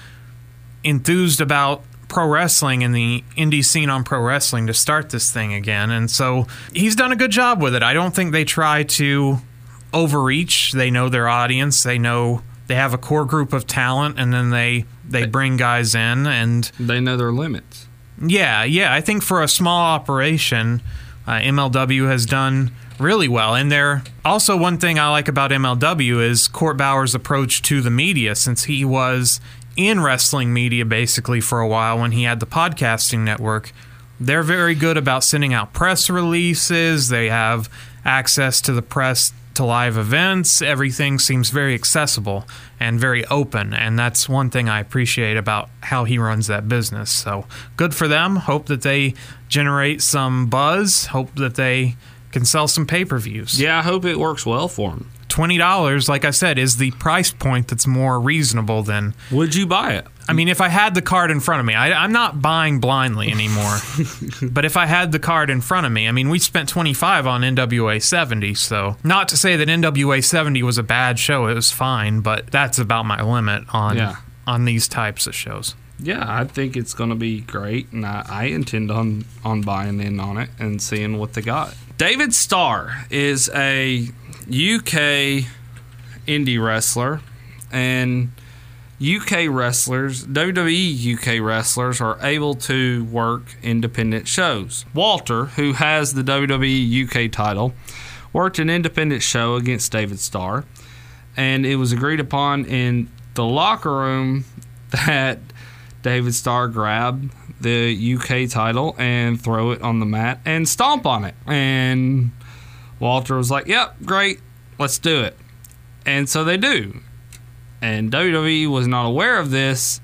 enthused about pro wrestling and the indie scene on pro wrestling to start this thing again. And so he's done a good job with it. I don't think they try to overreach. They know their audience, they know they have a core group of talent, and then they they bring guys in, and They know their limits. yeah, yeah. I think for a small operation, uh, MLW has done really well. And there also one thing I like about MLW is Court Bauer's approach to the media, since he was in wrestling media basically for a while when he had the podcasting network. They're very good about sending out press releases. They have access to the press to live events. Everything seems very accessible and very open. And that's one thing I appreciate about how he runs that business. So good for them. Hope that they generate some buzz. Hope that they can sell some pay per views. Yeah, I hope it works well for them. $20, like I said, is the price point that's more reasonable than. Would you buy it? I mean, if I had the card in front of me, I, I'm not buying blindly anymore. but if I had the card in front of me, I mean, we spent 25 on NWA 70, so not to say that NWA 70 was a bad show, it was fine, but that's about my limit on Yeah. on these types of shows. Yeah, I think it's going to be great, and I, I intend on on buying in on it and seeing what they got. David Starr is a UK indie wrestler, and UK wrestlers, WWE UK wrestlers, are able to work independent shows. Walter, who has the WWE UK title, worked an independent show against David Starr, and it was agreed upon in the locker room that David Starr grab the UK title and throw it on the mat and stomp on it. And Walter was like, "Yep, great, let's do it." And so they do. And WWE was not aware of this,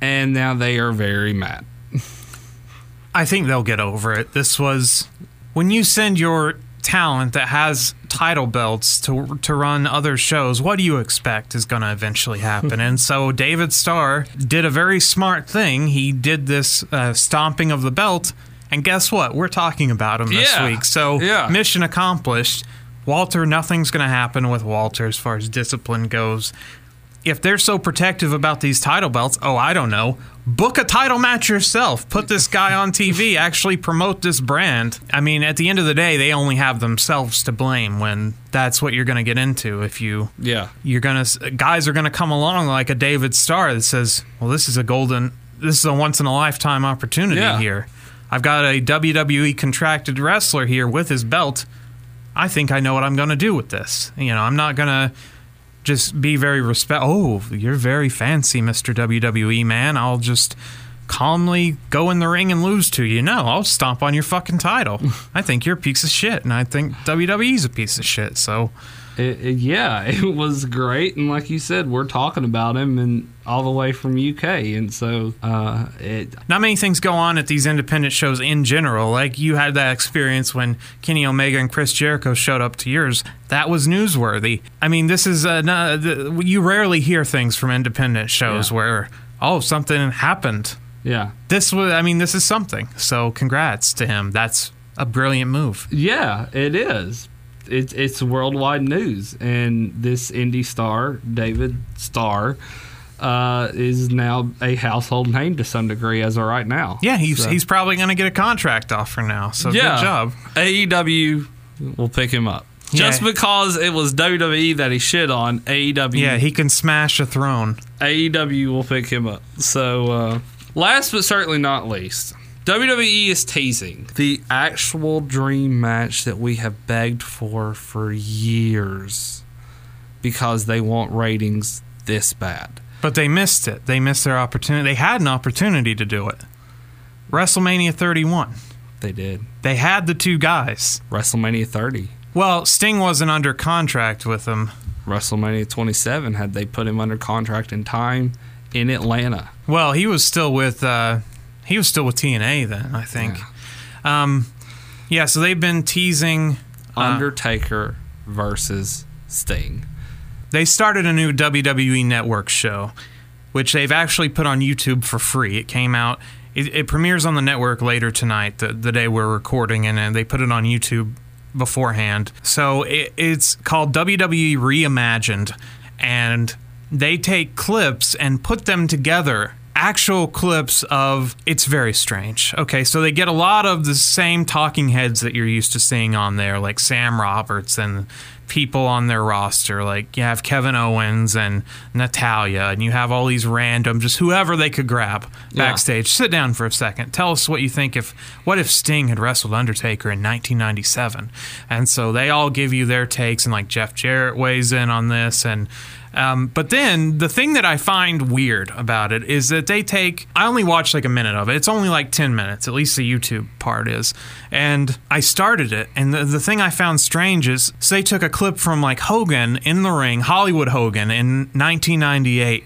and now they are very mad. I think they'll get over it. This was when you send your talent that has title belts to to run other shows. What do you expect is going to eventually happen? and so David Starr did a very smart thing. He did this uh, stomping of the belt, and guess what? We're talking about him this Yeah. week. So Yeah. mission accomplished. Walter, nothing's going to happen with Walter as far as discipline goes if they're so protective about these title belts, oh, I don't know, book a title match yourself. Put this guy on TV. Actually promote this brand. I mean, at the end of the day, they only have themselves to blame when that's what you're going to get into. If you Yeah. you're going to guys are going to come along like a David Starr that says, "Well, this is a golden, this is a once in a lifetime opportunity Yeah. here. I've got a WWE contracted wrestler here with his belt. I think I know what I'm going to do with this. You know, I'm not going to just be very respect. Oh, you're very fancy, Mr. WWE man. I'll just calmly go in the ring and lose to you. No, I'll stomp on your fucking title. I think you're a piece of shit, and I think WWE's a piece of shit. So It, it- yeah, it was great, and like you said, we're talking about him and all the way from UK, and so uh, it not many things go on at these independent shows in general. Like you had that experience when Kenny Omega and Chris Jericho showed up to yours. That was newsworthy. I mean, this is uh, the, you rarely hear things from independent shows Yeah. where oh something happened. yeah This was, I mean, this is something. So congrats to him. That's a brilliant move. yeah it is. It's it's worldwide news, and this indie star David Starr uh, is now a household name to some degree as of right now. Yeah, he's So- he's probably going to get a contract offer now. So Yeah. good job. AEW will pick him up. Just because it was WWE that he shit on, AEW Yeah, he can smash a throne. AEW will pick him up. So, uh, last but certainly not least, WWE is teasing the actual dream match that we have begged for for years because they want ratings this bad. But they missed it. They missed their opportunity. They had an opportunity to do it. WrestleMania 31. They did. They had the two guys. WrestleMania 30. Well, Sting wasn't under contract with them. WrestleMania 27 had they put him under contract in time in Atlanta. Well, he was still with uh, he was still with TNA then, I think. Um, yeah, so they've been teasing. uh, Undertaker versus Sting. They started a new WWE Network show, which they've actually put on YouTube for free. It came out. It, it premieres on the network later tonight, the, the day we're recording, and, and they put it on YouTube beforehand. So it, it's called WWE Reimagined, and they take clips and put them together. Actual clips of it's very strange. Okay, so they get a lot of the same talking heads that you're used to seeing on there, like Sam Roberts and people on their roster. Like you have Kevin Owens and Natalya, and you have all these random, just whoever they could grab Yeah. backstage. Sit down for a second. Tell us what you think if what if Sting had wrestled Undertaker in 1997? And so they all give you their takes, and like Jeff Jarrett weighs in on this, and um, but then the thing that I find weird about it is that they take. I only watched like a minute of it. It's only like 10 minutes, at least the YouTube part is. And I started it, and the, the thing I found strange is so they took a clip from like Hogan in the ring, Hollywood Hogan in 1998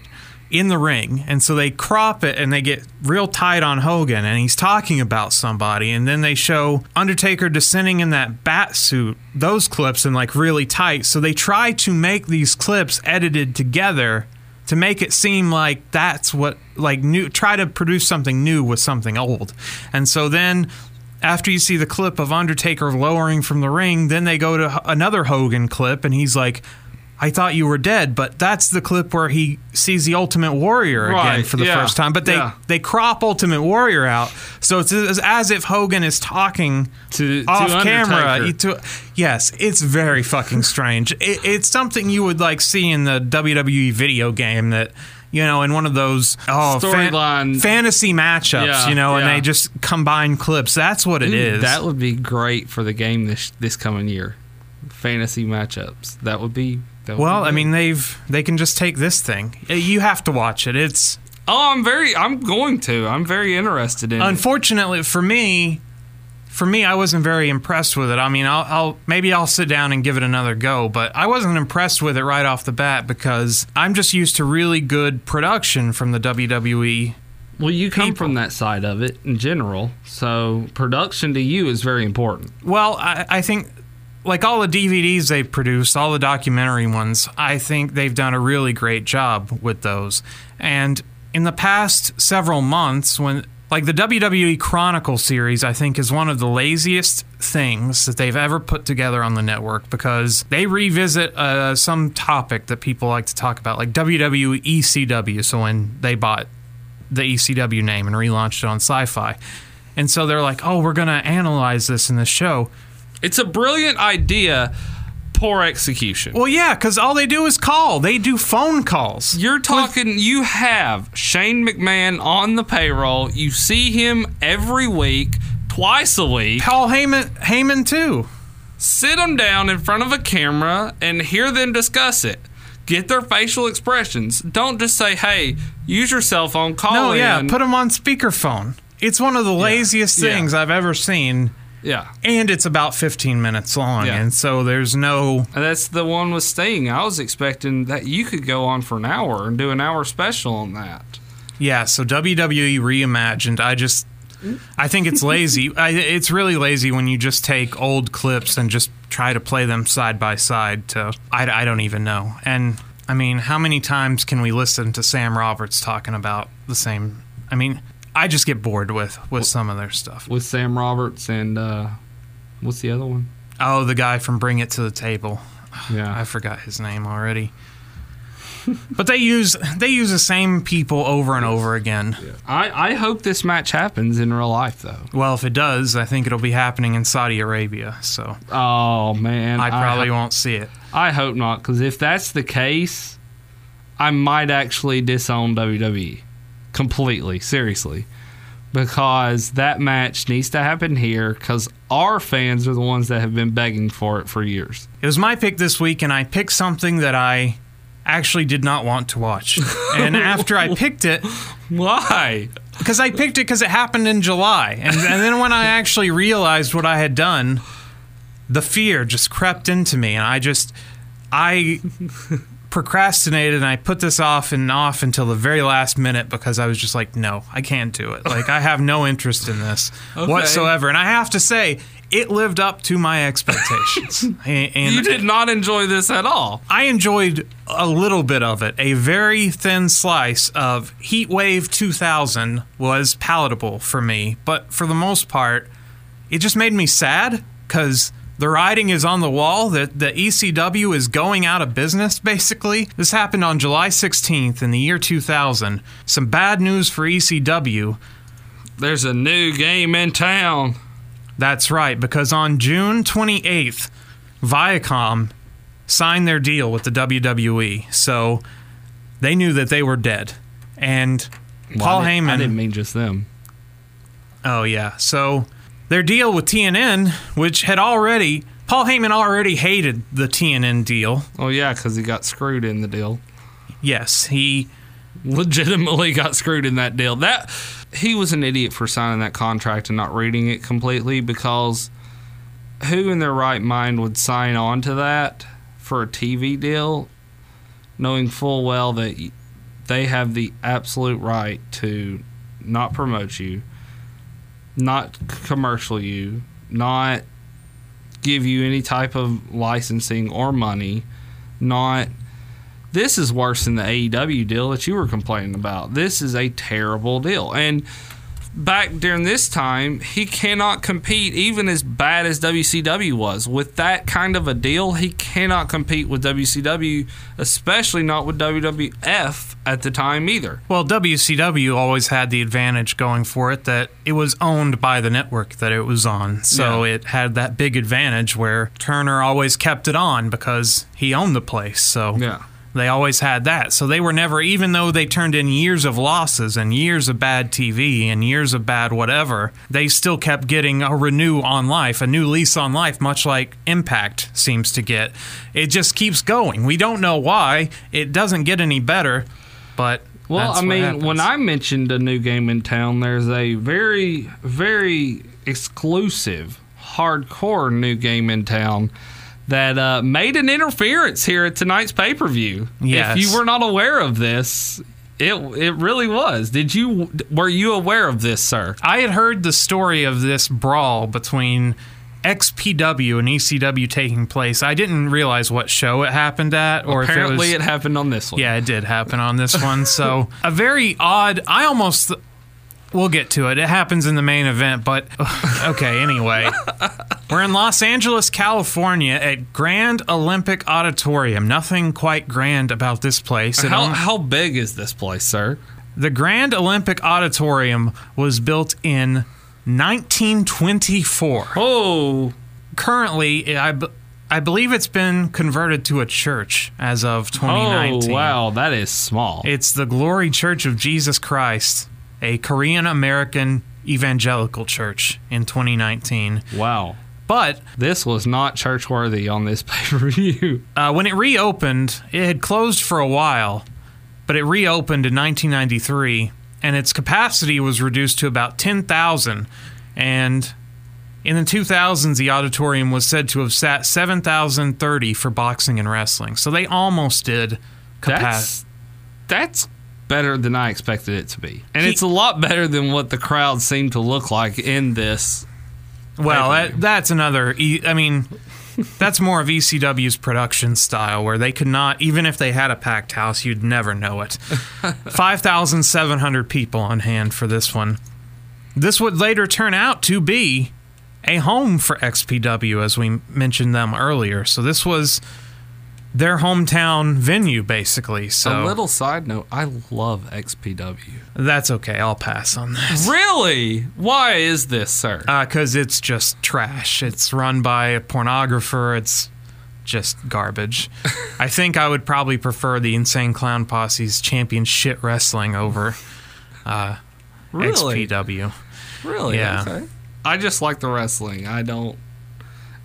in the ring. And so they crop it and they get real tight on Hogan and he's talking about somebody. And then they show Undertaker descending in that bat suit, those clips, and like really tight. So they try to make these clips edited together to make it seem like that's what, like, new, try to produce something new with something old. And so then. After you see the clip of Undertaker lowering from the ring, then they go to another Hogan clip, and he's like, I thought you were dead, but that's the clip where he sees the Ultimate Warrior again for the yeah, first time. But they yeah. they crop Ultimate Warrior out, so it's as, if Hogan is talking To- to off camera. To, yes, it's very fucking strange. It, it's something you would like see in the WWE video game that. You know, in one of those oh, Storyline. fantasy matchups, Yeah, you know, and they just combine clips. That's what it is. That would be great for the game this this coming year. Fantasy matchups. That would be. That well, I mean, they've they can just take this thing. Uh, you have to watch it. It's oh, I'm very. I'm going to. I'm very interested in. it. Unfortunately for me, for me, I wasn't very impressed with it. I mean, I'll, I'll maybe I'll sit down and give it another go, but I wasn't impressed with it right off the bat because I'm just used to really good production from the. WWE. Well, you come people. from that side of it in general, so production to you is very important. Well, I, I think like all the DVDs they've produced, all the documentary ones, I think they've done a really great job with those. And in the past several months, when like the WWE Chronicle series, I think is one of the laziest things that they've ever put together on the network because they revisit uh, some topic that people like to talk about, like WWE ECW. So when they bought the ECW name and relaunched it on Sci-Fi. And so they're like, "Oh, we're going to analyze this in this show." It's a brilliant idea, poor execution. Well, yeah, because all they do is call. They do phone calls. You're talking. You have Shane McMahon on the payroll. You see him every week, twice a week. Paul Heyman, Heyman too. Sit them down in front of a camera and hear them discuss it. Get their facial expressions. Don't just say, "Hey, use your cell phone. Call No, in." yeah, put them on speakerphone. It's one of the laziest Yeah. things I've ever seen, yeah. and it's about 15 minutes long, Yeah. and so there's no. And that's the one with Sting. I was expecting that you could go on for an hour and do an hour special on that. Yeah, so WWE reimagined. I just, I think it's lazy. I, it's really lazy when you just take old clips and just try to play them side by side. To I, I don't even know. And I mean, how many times can we listen to Sam Roberts talking about the same? I mean, I just get bored with with some of their stuff. With Sam Roberts and uh, what's the other one? Oh, the guy from Bring It to the Table. Yeah. I forgot his name already. but they use they use the same people over and over again. Yeah. I, I hope this match happens in real life though. Well, if it does, I think it'll be happening in Saudi Arabia. So Oh man, I probably ho- won't see it. I hope not, because if that's the case, I might actually disown WWE completely, seriously, because that match needs to happen here. Because our fans are the ones that have been begging for it for years. It was my pick this week, and I picked something that I actually did not want to watch. and after I picked it, Why? because I picked it because it happened in July, and, and then when I actually realized what I had done, the fear just crept into me, and I just I procrastinated and I put this off and off until the very last minute because I was just like, no, I can't do it. Like I have no interest in this Okay. whatsoever, and I have to say. It lived up to my expectations. and, You did not enjoy this at all. I enjoyed a little bit of it. A very thin slice of Heatwave 2000 was palatable for me, but for the most part, it just made me sad because the writing is on the wall that the ECW is going out of business, basically. This happened on July 16th in the year 2000. Some bad news for ECW. There's a new game in town. That's right, because on June 28th, Viacom signed their deal with the WWE. So they knew that they were dead. And Well, Paul I Heyman. I didn't mean just them. Oh yeah. So their deal with TNN, which had already Paul Heyman already hated the TNN deal. Oh yeah, because he got screwed in the deal. Yes, he Legitimately got screwed in that deal. That he was an idiot for signing that contract and not reading it completely because who in their right mind would sign on to that for a TV deal, knowing full well that they have the absolute right to not promote you, not commercial you, not give you any type of licensing or money, not this is worse than the AEW deal that you were complaining about. This is a terrible deal. And back during this time, he cannot compete even as bad as WCW was. With that kind of a deal, he cannot compete with WCW, especially not with WWF at the time either. well, WCW always had the advantage going for it that it was owned by the network that it was on. So Yeah. it had that big advantage where Turner always kept it on because he owned the place. So Yeah. They always had that. So they were never, even though they turned in years of losses and years of bad TV and years of bad whatever, they still kept getting a renew on life, a new lease on life, much like Impact seems to get. It just keeps going. We don't know why. It doesn't get any better, but. Well, that's I mean, when I mentioned a new game in town, there's a very, very exclusive, hardcore new game in town that uh, made an interference here at tonight's pay per view. Yes. If you were not aware of this, it it really was. Did you? Were you aware of this, sir? I had heard the story of this brawl between XPW and ECW taking place. I didn't realize what show it happened at, or Apparently, if it it, happened on this one. yeah, it did happen on this one. So a very odd. I almost. We'll get to it. It happens in the main event, but okay. Anyway, we're in Los Angeles, California, at Grand Olympic Auditorium. Nothing quite grand about this place. It How, only- how big is this place, sir? the Grand Olympic Auditorium was built in 1924. Oh, Currently, I, b- I believe it's been converted to a church as of oh, 2019. wow, that is small. It's the Glory Church of Jesus Christ, a Korean American evangelical church in 2019. wow. But This was not church worthy on this pay per view. uh, when it reopened, it had closed for a while, but it reopened in 1993, and its capacity was reduced to about 10,000. And in the 2000s, the auditorium was said to have sat 7,030 for boxing and wrestling. So they almost did capacity. That's that's better than I expected it to be, and He- it's a lot better than what the crowd seemed to look like in this. Well, that, that's another. I mean, that's more of ECW's production style, where they could not, even if they had a packed house, you'd never know it. 5,700 people on hand for this one. This would later turn out to be a home for XPW, as we mentioned them earlier. So this was their hometown venue, basically. So A little side note: I love XPW. that's okay. I'll pass on this. Really? Why is this, sir? because Uh, it's just trash. It's run by a pornographer. It's just garbage. I think I would probably prefer the Insane Clown Posse's champion shit wrestling over uh, really? XPW. Really? Yeah. Okay. I just like the wrestling. I don't.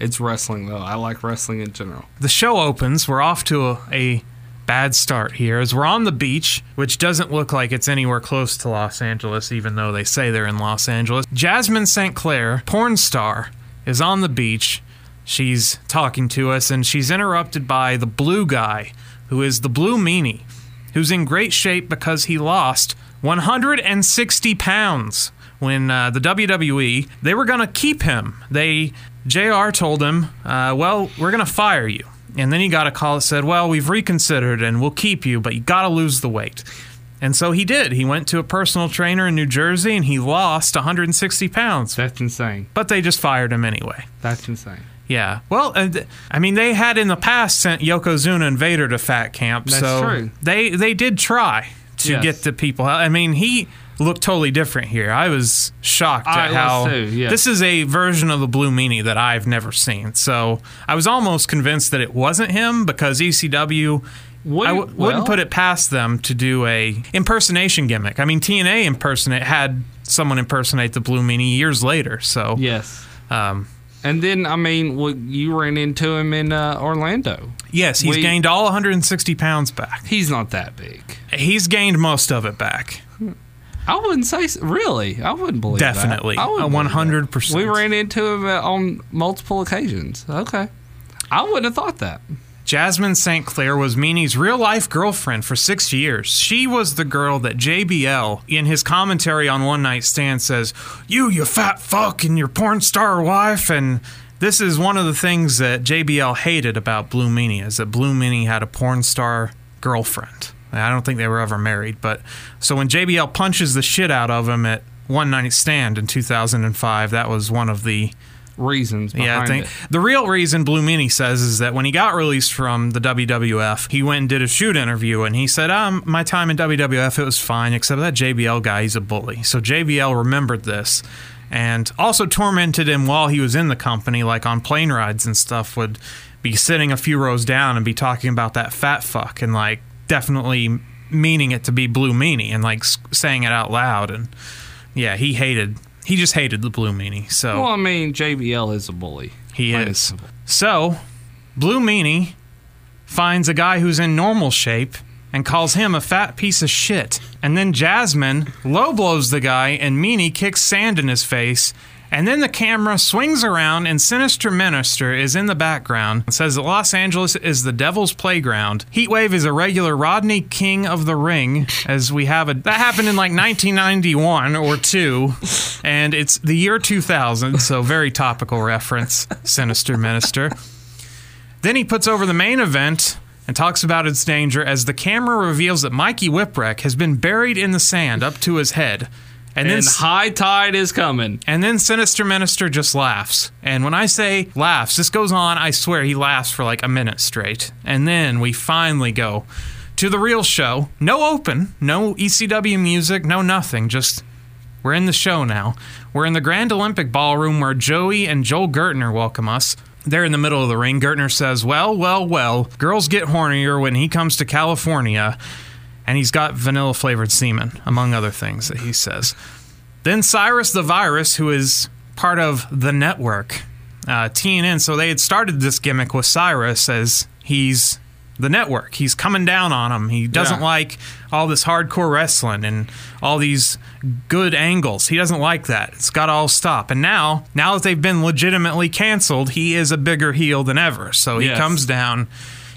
It's wrestling though. I like wrestling in general. The show opens. We're off to a, a bad start here as we're on the beach, which doesn't look like it's anywhere close to Los Angeles, even though they say they're in Los Angeles. Jasmin St. Claire, porn star, is on the beach. She's talking to us, and she's interrupted by the blue guy, who is the blue meanie, who's in great shape because he lost 160 pounds when uh, the WWE they were going to keep him. They Jr. told him, uh, "Well, we're going to fire you." And then he got a call that said, "Well, we've reconsidered and we'll keep you, but you got to lose the weight." And so he did. He went to a personal trainer in New Jersey and he lost 160 pounds. That's insane. But they just fired him anyway. That's insane. Yeah. Well, uh, I mean, they had in the past sent Yokozuna and Vader to fat camp, That's so true. they they did try to Yes. get the people. I mean, he look totally different here. I was shocked I at was how too, yeah. this is a version of the Blue Meanie that I've never seen. So I was almost convinced that it wasn't him because ECW. Would- I w- well- wouldn't put it past them to do a impersonation gimmick. I mean, TNA impersonate had someone impersonate the Blue Meanie years later. So Yes. um, And then, I mean, well, you ran into him in uh, Orlando. yes, he's We- gained all 160 pounds back. He's not that big. He's gained most of it back. I wouldn't say really. I wouldn't believe that. Definitely. I wouldn't A believe that. 100%. We ran into him on multiple occasions. Okay, I wouldn't have thought that. Jasmin St. Claire was Meanie's real life girlfriend for six years. She was the girl that JBL, in his commentary on One Night Stand, says, You, you fat fuck, and your porn star wife. And this is one of the things that JBL hated about Blue Meanie, is that Blue Meanie had a porn star girlfriend. I don't think they were ever married, but so when JBL punches the shit out of him at One Night Stand in 2005, that was one of the Reasons behind yeah, I think it. the real reason Blue Meanie says is that when he got released from the WWF, he went and did a shoot interview, and he said, "Um, my time in WWF it was fine, except that JBL guy, he's a bully." So JBL remembered this, and also tormented him while he was in the company, like on plane rides and stuff. Would be sitting a few rows down and be talking about that fat fuck, and like definitely meaning it to be Blue Meanie, and like saying it out loud, and yeah, he hated. He just hated the Blue Meanie. So Well, I mean, JBL is a bully. he Plain is. So, Blue Meanie finds a guy who's in normal shape and calls him a fat piece of shit. And then Jasmin low blows the guy and Meanie kicks sand in his face. And then the camera swings around and Sinister Minister is in the background. It says that Los Angeles is the devil's playground. Heatwave is a regular Rodney King of the Ring, as we have a that happened in like 1991 or two, and it's the year 2000, so very topical reference. Sinister Minister. Then he puts over the main event and talks about its danger as the camera reveals that Mikey Whipwreck has been buried in the sand up to his head. And, then And high tide is coming. and then Sinister Minister just laughs. And when I say laughs, this goes on, I swear he laughs for like a minute straight. And then we finally go to the real show. No open, no ECW music, no nothing. Just we're in the show now. We're in the Grand Olympic Ballroom where Joey and Joel Gertner welcome us. They're in the middle of the ring. Gertner says, Well, well, well, girls get hornier when he comes to California. And he's got vanilla flavored semen, among other things that he says. Then Cyrus the Virus, who is part of the network, uh, TNN. So they had started this gimmick with Cyrus as he's the network. He's coming down on him. He doesn't Yeah. like all this hardcore wrestling and all these good angles. He doesn't like that. It's got to all stop. And now, now that they've been legitimately canceled, he is a bigger heel than ever. So he Yes. comes down.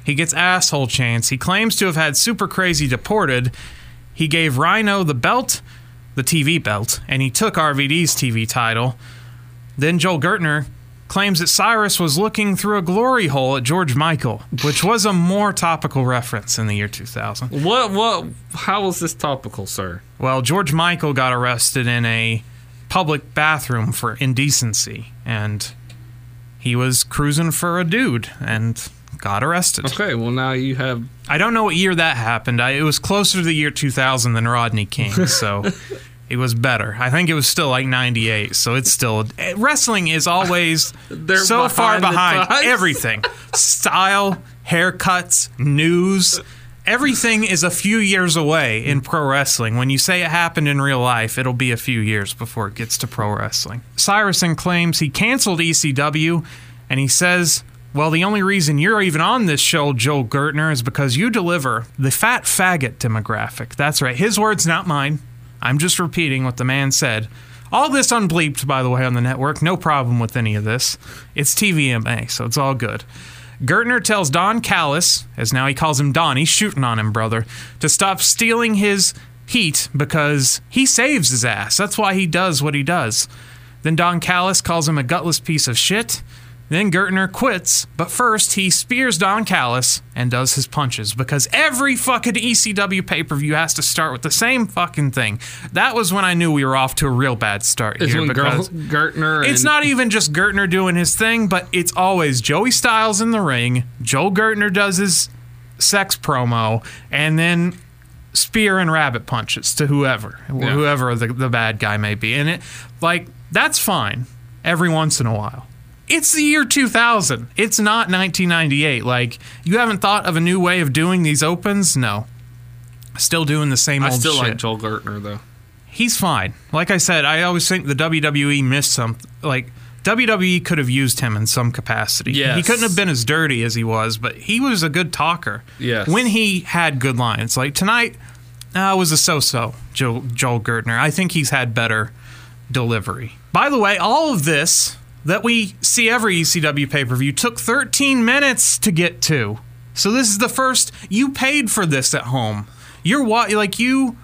He gets asshole chance. He claims to have had super crazy deported. He gave Rhino the belt, the TV belt, and he took RVD's TV title. Then Joel Gertner claims that Cyrus was looking through a glory hole at George Michael, which was a more topical reference in the year 2000. What? What? How was this topical, sir? Well, George Michael got arrested in a public bathroom for indecency, and he was cruising for a dude and got arrested. Okay. Well, now you have. I don't know what year that happened. I, it was closer to the year 2000 than Rodney King, so it was better. I think it was still like 98, so it's still wrestling is always so far behind the behind everything. Style, haircuts, news, everything is a few years away in pro wrestling. When you say it happened in real life, it'll be a few years before it gets to pro wrestling. Cyruson claims he canceled ECW and he says, well, the only reason you're even on this show, Joel Gertner, is because you deliver the fat faggot demographic. That's right. His words, not mine. I'm just repeating what the man said. All this unbleeped, by the way, on the network. No problem with any of this. It's TVMA, so it's all good. Gertner tells Don Callis, as now he calls him Don, he's shooting on him, brother, to stop stealing his heat because he saves his ass. That's why he does what he does. Then Don Callis calls him a gutless piece of shit. Then Gertner quits, but first he spears Don Callis and does his punches because every fucking ECW pay per view has to start with the same fucking thing. That was when I knew we were off to a real bad start Is here because Gertner. it's not even just Gertner doing his thing, but it's always Joey Styles in the ring. Joel Gertner does his sex promo, and then spear and rabbit punches to whoever, Yeah. whoever the, the bad guy may be. And it, like, that's fine every once in a while. It's the year 2000. It's not 1998. Like, you haven't thought of a new way of doing these opens? No. Still doing the same I old still shit. like Joel Gertner though. He's fine. Like I said, I always think the WWE missed some. Like, WWE could have used him in some capacity. Yes. He couldn't have been as dirty as he was, but he was a good talker. Yes. When he had good lines. Like tonight, uh, was a so so, Joel, Joel Gertner. I think he's had better delivery. By the way, all of this that we see every ECW pay per view took 13 minutes to get to. So this is the first. You paid for this at home. You're what? Like you.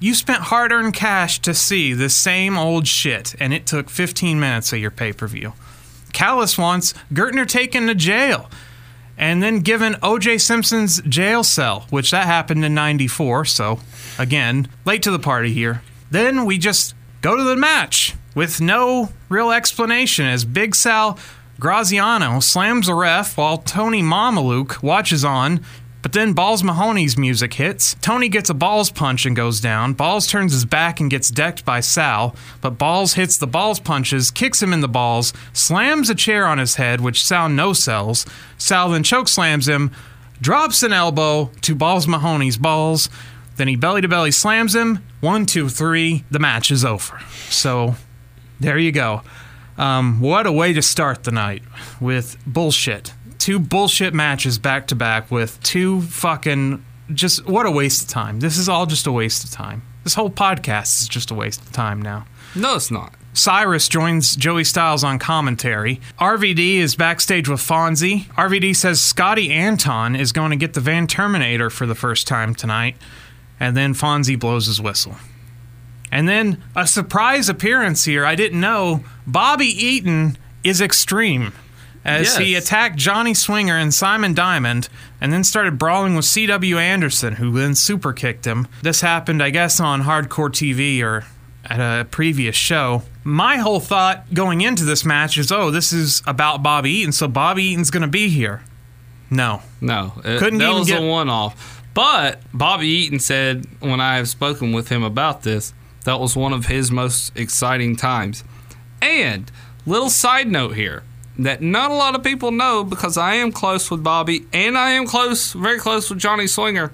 You spent hard earned cash to see the same old shit, and it took 15 minutes of your pay per view. Callis wants Gertner taken to jail and then given OJ Simpson's jail cell, which that happened in 94. So, again, late to the party here. Then we just go to the match with no real explanation as Big Sal Graziano slams a ref while Tony Mamaluke watches on. But then Balls Mahoney's music hits. Tony gets a Balls punch and goes down. Balls turns his back and gets decked by Sal. But Balls hits the Balls punches, kicks him in the balls, slams a chair on his head, which Sal no sells. Sal then choke slams him, drops an elbow to Balls Mahoney's balls. Then he belly to belly slams him. One, two, three. The match is over. So there you go. Um, what a way to start the night with bullshit. Two bullshit matches back to back with two fucking. Just what a waste of time. This is all just a waste of time. This whole podcast is just a waste of time now. No, it's not. Cyrus joins Joey Styles on commentary. RVD is backstage with Fonzie. RVD says Scotty Anton is going to get the Van Terminator for the first time tonight. And then Fonzie blows his whistle. And then a surprise appearance here. I didn't know Bobby Eaton is extreme as he attacked Johnny Swinger and Simon Diamond and then started brawling with C.W. Anderson, who then super kicked him. This happened, I guess, on Hardcore TV or at a previous show. My whole thought going into this match is oh, this is about Bobby Eaton, so Bobby Eaton's going to be here. No. No, it, Couldn't that was get- a one-off. But Bobby Eaton said when I have spoken with him about this, that was one of his most exciting times. And little side note here that not a lot of people know because I am close with Bobby and I am close, very close with Johnny Swinger.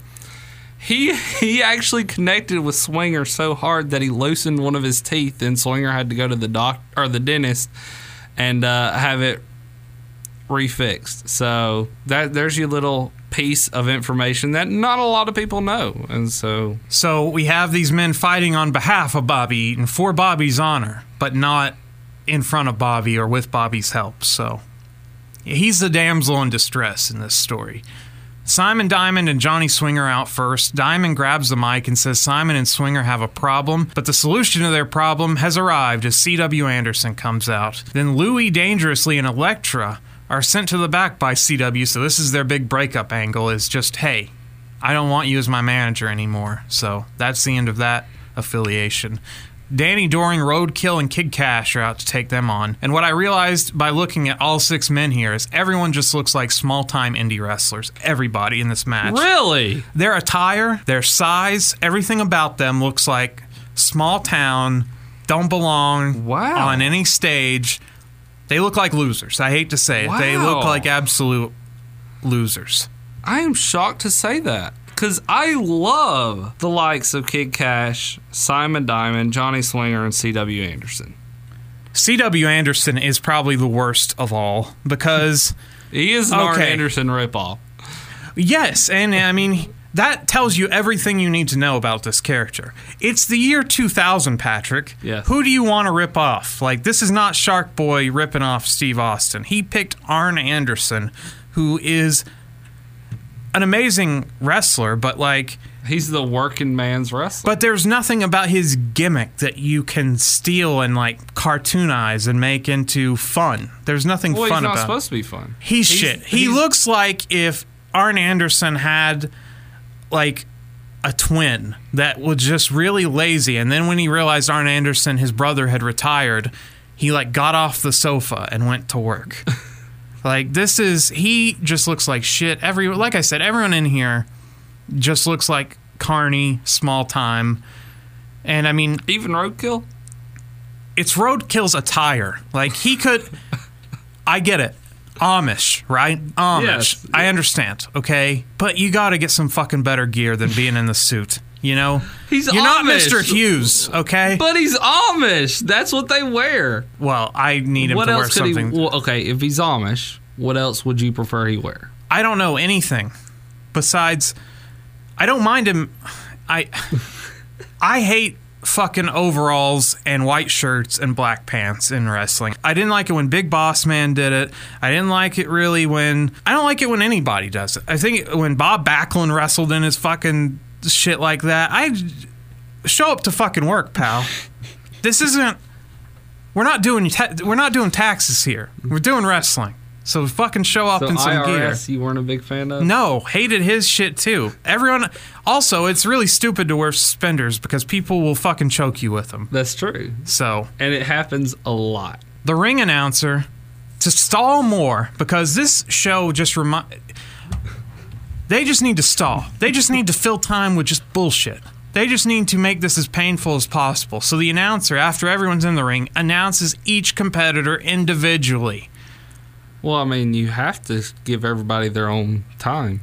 He he actually connected with Swinger so hard that he loosened one of his teeth, and Swinger had to go to the doc or the dentist and uh, have it refixed. So that there's your little piece of information that not a lot of people know, and so So we have these men fighting on behalf of Bobby Eaton for Bobby's honor, but not in front of Bobby or with Bobby's help. So he's the damsel in distress in this story. Simon Diamond and Johnny Swinger out first. Diamond grabs the mic and says Simon and Swinger have a problem, but the solution to their problem has arrived as C.W. Anderson comes out. Then Louis Dangerously and Elektra are sent to the back by CW, so this is their big breakup angle is just, hey, I don't want you as my manager anymore. So that's the end of that affiliation. Danny Doring, Roadkill, and Kid Cash are out to take them on. And what I realized by looking at all six men here is everyone just looks like small time indie wrestlers. Everybody in this match. really Their attire, their size, everything about them looks like small town, don't belong Wow. on any stage. They look like losers. I hate to say it. They look like absolute losers. I am shocked to say that because I love the likes of Kid Cash, Simon Diamond, Johnny Swinger, and C.W. Anderson. C.W. Anderson is probably the worst of all because, He is an Okay. Anderson ripoff. yes, and I mean, that tells you everything you need to know about this character. It's the year 2000, Patrick. Yes. Who do you want to rip off? Like, this is not Shark Boy ripping off Steve Austin. He picked Arn Anderson, who is an amazing wrestler, but like, He's the working man's wrestler. But there's nothing about his gimmick that you can steal and like cartoonize and make into fun. There's nothing well, fun he's not about. supposed to be fun. He's, shit. He looks like if Arn Anderson had like a twin that was just really lazy, and then when he realized Arn Anderson, his brother, had retired, he like got off the sofa and went to work. like this is he just looks like shit. Every like I said, everyone in here just looks like carny, small time. And I mean, Even roadkill. it's roadkill's attire. Like he could I get it. Amish, right? Amish. Yes. I understand, okay? But you got to get some fucking better gear than being in the suit, you know? He's You're not Mr. Hughes, okay? But he's Amish. That's what they wear. well, I need him what to wear else could something. he? Well, okay, if he's Amish, what else would you prefer he wear? I don't know anything besides I don't mind him I I hate fucking overalls and white shirts and black pants in wrestling. I didn't like it when Big Boss Man did it. I didn't like it really when I don't like it when anybody does it. I think when Bob Backlund wrestled in his fucking shit like that, I show up to fucking work, pal. This isn't we're not doing ta- we're not doing taxes here. We're doing wrestling. So fucking show up So in some gear. IRS, you weren't a big fan of? No, hated his shit too. Everyone. Also, it's really stupid to wear suspenders because people will fucking choke you with them. That's true, So and it happens a lot. the ring announcer to stall more because this show just remind. They just need to stall. They just need to fill time with just bullshit. They just need to make this as painful as possible. So the announcer, after everyone's in the ring, announces each competitor individually. Well, I mean, you have to give everybody their own time.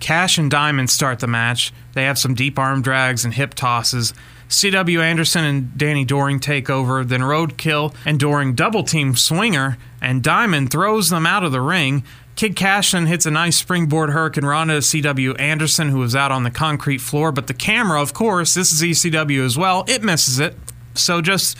Cash and Diamond start the match. They have some deep arm drags and hip tosses. CW Anderson and Danny Doring take over. Then Roadkill and Doring double team Swinger, and Diamond throws them out of the ring. Kid Cashlin hits a nice springboard Hurricanrana to CW Anderson, who was out on the concrete floor. But the camera, of course, this is ECW as well, it misses it. So just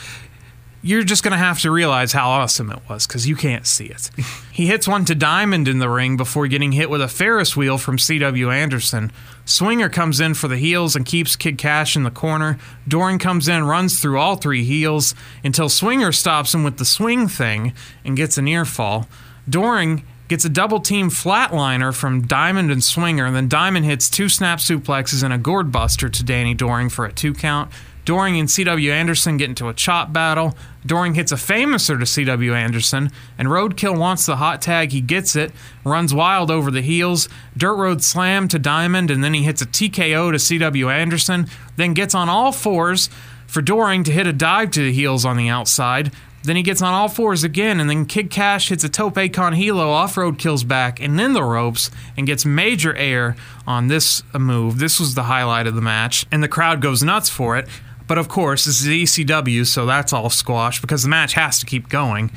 you're just going to have to realize how awesome it was because you can't see it. he hits one to Diamond in the ring before getting hit with a Ferris wheel from C.W. Anderson. Swinger comes in for the heels and keeps Kid Cash in the corner. Doring comes in, runs through all three heels until Swinger stops him with the swing thing and gets an near fall. Doring gets a double team flatliner from Diamond and Swinger, and then Diamond hits two snap suplexes and a gourd buster to Danny Doring for a two count. Doring and CW Anderson get into a chop battle. Doring hits a famouser to CW Anderson, and Roadkill wants the hot tag. He gets it, runs wild over the heels. Dirt Road slam to Diamond, and then he hits a TKO to CW Anderson, then gets on all fours for Doring to hit a dive to the heels on the outside. Then he gets on all fours again, and then Kid Cash hits a tope con hilo off Roadkill's back and then the ropes and gets major air on this move. This was the highlight of the match, and the crowd goes nuts for it. But of course, this is ECW, so that's all squashed because the match has to keep going.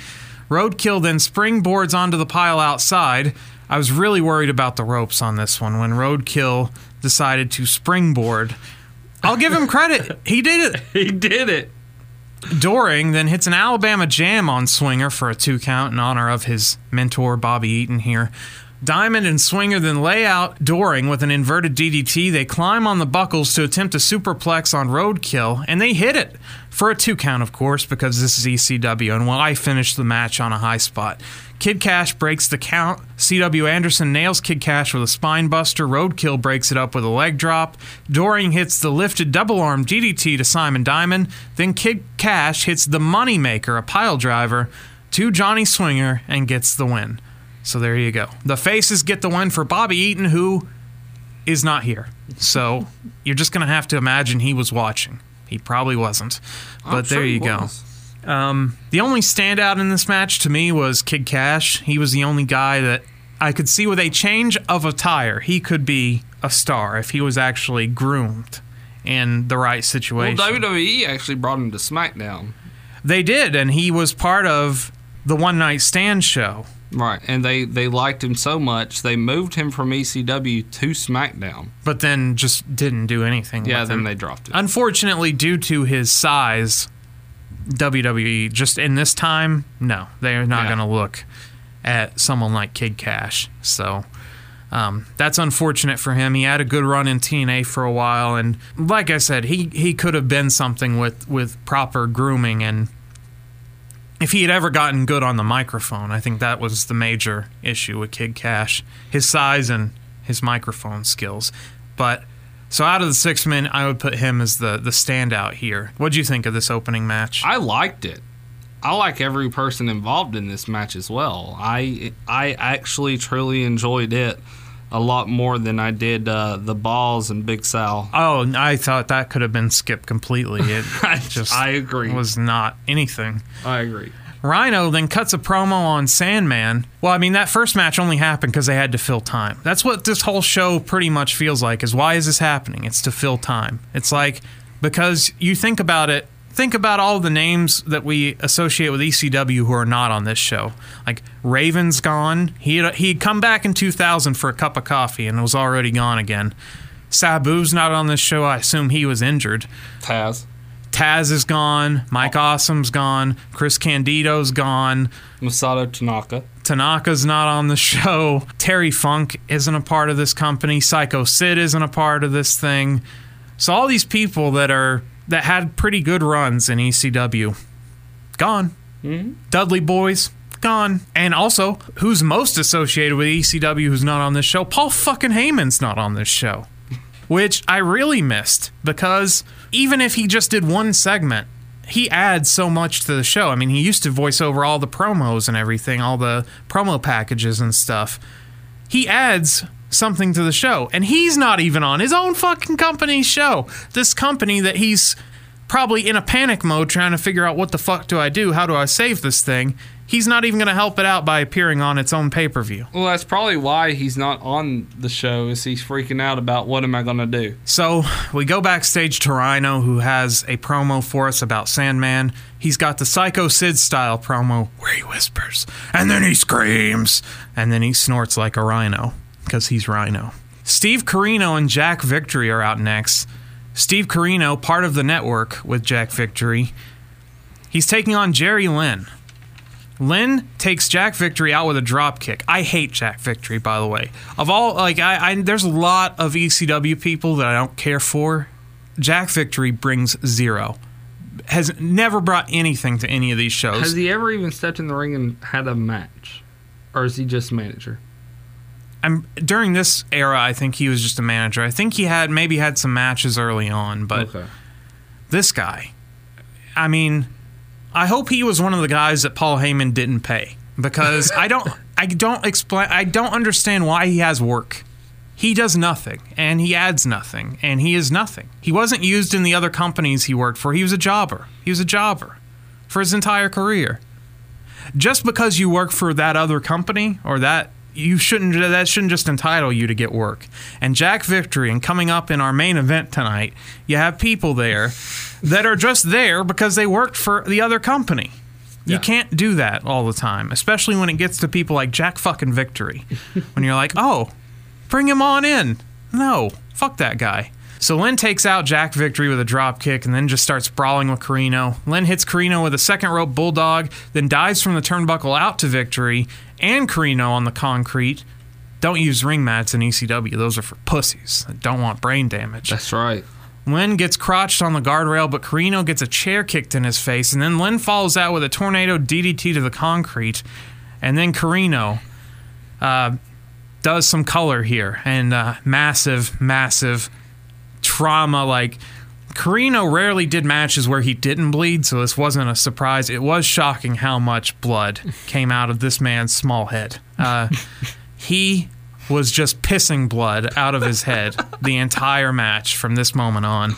Roadkill then springboards onto the pile outside. I was really worried about the ropes on this one when Roadkill decided to springboard. I'll give him credit. He did it. He did it. Doring then hits an Alabama jam on Swinger for a two count in honor of his mentor, Bobby Eaton, here. Diamond and Swinger then lay out Doring with an inverted DDT. They climb on the buckles to attempt a superplex on Roadkill, and they hit it for a two count, of course, because this is ECW, and while I finish the match on a high spot. Kid Cash breaks the count. CW Anderson nails Kid Cash with a spine buster. Roadkill breaks it up with a leg drop. Doring hits the lifted double arm DDT to Simon Diamond. Then Kid Cash hits the Moneymaker, a pile driver, to Johnny Swinger and gets the win. So there you go. The faces get the win for Bobby Eaton, who is not here. So you're just going to have to imagine he was watching. He probably wasn't. But I'm there sure you go. Um, the only standout in this match to me was Kid Cash. He was the only guy that I could see with a change of attire, he could be a star if he was actually groomed in the right situation. Well, situation. WWE actually brought him to SmackDown. they did, and he was part of the One Night Stand show. Right, and they they liked him so much they moved him from ECW to SmackDown. But then just didn't do anything. Yeah, then him. they dropped it. Unfortunately, due to his size, WWE just in this time, no, they are not Yeah. going to look at someone like Kid Cash. So um, that's unfortunate for him. He had a good run in TNA for a while, and like I said, he he could have been something with with proper grooming and. If he had ever gotten good on the microphone, I think that was the major issue with Kid Cash. His size and his microphone skills. But so out of the six men, I would put him as the the standout here. What do you think of this opening match? I liked it. I like every person involved in this match as well. I I actually truly enjoyed it. A lot more than I did uh, the balls and Big Sal. Oh, I thought that could have been skipped completely. It I just I agree. was not anything. I agree. Rhino then cuts a promo on Sandman. Well, I mean, that first match only happened because they had to fill time. That's what this whole show pretty much feels like is why is this happening? It's to fill time. It's like, because you think about it, think about all the names that we associate with ECW who are not on this show. Like, Raven's gone. He had, he'd come back in 2000 for a cup of coffee and was already gone again. Sabu's not on this show. I assume he was injured. Taz. Taz is gone. Mike oh. Awesome's gone. Chris Candido's gone. Masato Tanaka. Tanaka's not on the show. Terry Funk isn't a part of this company. Psycho Sid isn't a part of this thing. So all these people that are that had pretty good runs in ECW, gone. Mm-hmm. Dudley Boys, gone. And also, who's most associated with ECW who's not on this show? Paul fucking Heyman's not on this show. Which I really missed because even if he just did one segment, he adds so much to the show. I mean, he used to voice over all the promos and everything, all the promo packages and stuff. He adds something to the show, and he's not even on his own fucking company's show. This company that he's probably in a panic mode trying to figure out what the fuck do I do? How do I save this thing? He's not even going to help it out by appearing on its own pay per view. Well, that's probably why he's not on the show. Is he's freaking out about what am I gonna do? So we go backstage to Rhino, who has a promo for us about Sandman. He's got the Psycho Sid style promo where he whispers, and then he screams, and then he snorts like a rhino because he's Rhino. Steve Corino and Jack Victory are out next. Steve Corino, part of the network with Jack Victory, he's taking on Jerry Lynn. Lynn takes Jack Victory out with a drop kick. I hate Jack Victory, by the way. Of all, like, I, I there's a lot of ECW people that I don't care for. Jack Victory brings zero. Has never brought anything to any of these shows. Has he ever even stepped in the ring and had a match, or is he just manager? I'm during this era. I think he was just a manager. I think he had maybe had some matches early on, but okay. this guy, I mean, I hope he was one of the guys that Paul Heyman didn't pay because I don't, I don't explain, I don't understand why he has work. He does nothing and he adds nothing and he is nothing. He wasn't used in the other companies he worked for. He was a jobber. He was a jobber for his entire career. Just because you work for that other company or that you shouldn't that shouldn't just entitle you to get work. And Jack Victory and coming up in our main event tonight, you have people there that are just there because they worked for the other company. You Yeah. can't do that all the time, especially when it gets to people like Jack fucking Victory. when you're like, "Oh, bring him on in." No, fuck that guy. So Lynn takes out Jack Victory with a drop kick and then just starts brawling with Corino. Lynn hits Corino with a second rope bulldog, then dives from the turnbuckle out to Victory and Corino on the concrete. Don't use ring mats in ECW. Those are for pussies that don't want brain damage. That's right. Lynn gets crotched on the guardrail, but Corino gets a chair kicked in his face, and then Lynn falls out with a tornado DDT to the concrete, and then Corino uh, does some color here and uh, massive, massive trauma. Like Corino rarely did matches where he didn't bleed, so this wasn't a surprise. It was shocking how much blood came out of this man's small head. Uh, he was just pissing blood out of his head the entire match from this moment on.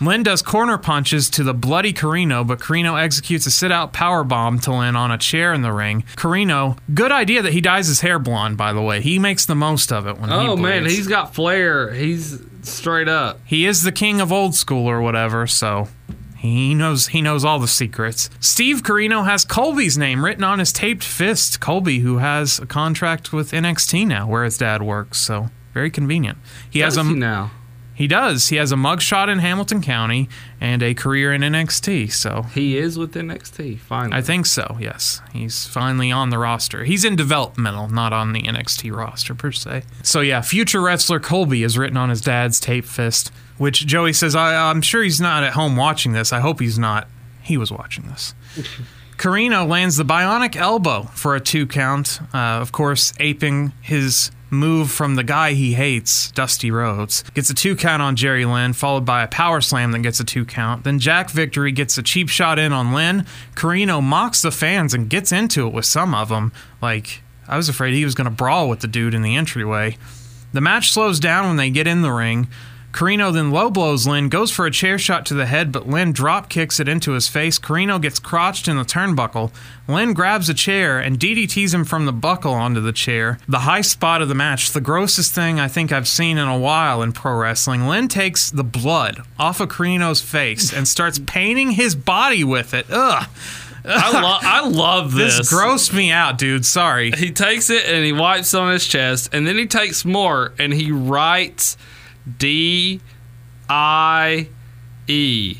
Lynn does corner punches to the bloody Corino, but Corino executes a sit out power bomb to Lynn on a chair in the ring. Corino, good idea that he dyes his hair blonde, by the way. He makes the most of it when he Oh man, he's got flair. He's straight up. He is the king of old school or whatever, so he knows he knows all the secrets. Steve Corino has Colby's name written on his taped fist. Colby, who has a contract with NXT now, where his dad works, so very convenient. He has a he now. He does. He has a mugshot in Hamilton County and a career in NXT. So He is with NXT. Finally. I think so. Yes, he's finally on the roster. He's in developmental, not on the NXT roster per se. So yeah, future wrestler Colby is written on his dad's tape fist, which Joey says I, I'm sure he's not at home watching this. I hope he's not. He was watching this. Corino lands the bionic elbow for a two count, uh, of course, aping his move from the guy he hates, Dusty Rhodes. Gets a two count on Jerry Lynn, followed by a power slam that gets a two count. Then Jack Victory gets a cheap shot in on Lynn. Corino mocks the fans and gets into it with some of them. Like, I was afraid he was going to brawl with the dude in the entryway. The match slows down when they get in the ring. Corino then low blows Lynn, goes for a chair shot to the head, but Lynn drop kicks it into his face. Corino gets crotched in the turnbuckle. Lynn grabs a chair and DDTs him from the buckle onto the chair. The high spot of the match, the grossest thing I think I've seen in a while in pro wrestling. Lynn takes the blood off of Corino's face and starts painting his body with it. Ugh. I, lo- I love this. This grossed me out, dude. Sorry. he takes it and he wipes it on his chest, and then he takes more and he writes D I E.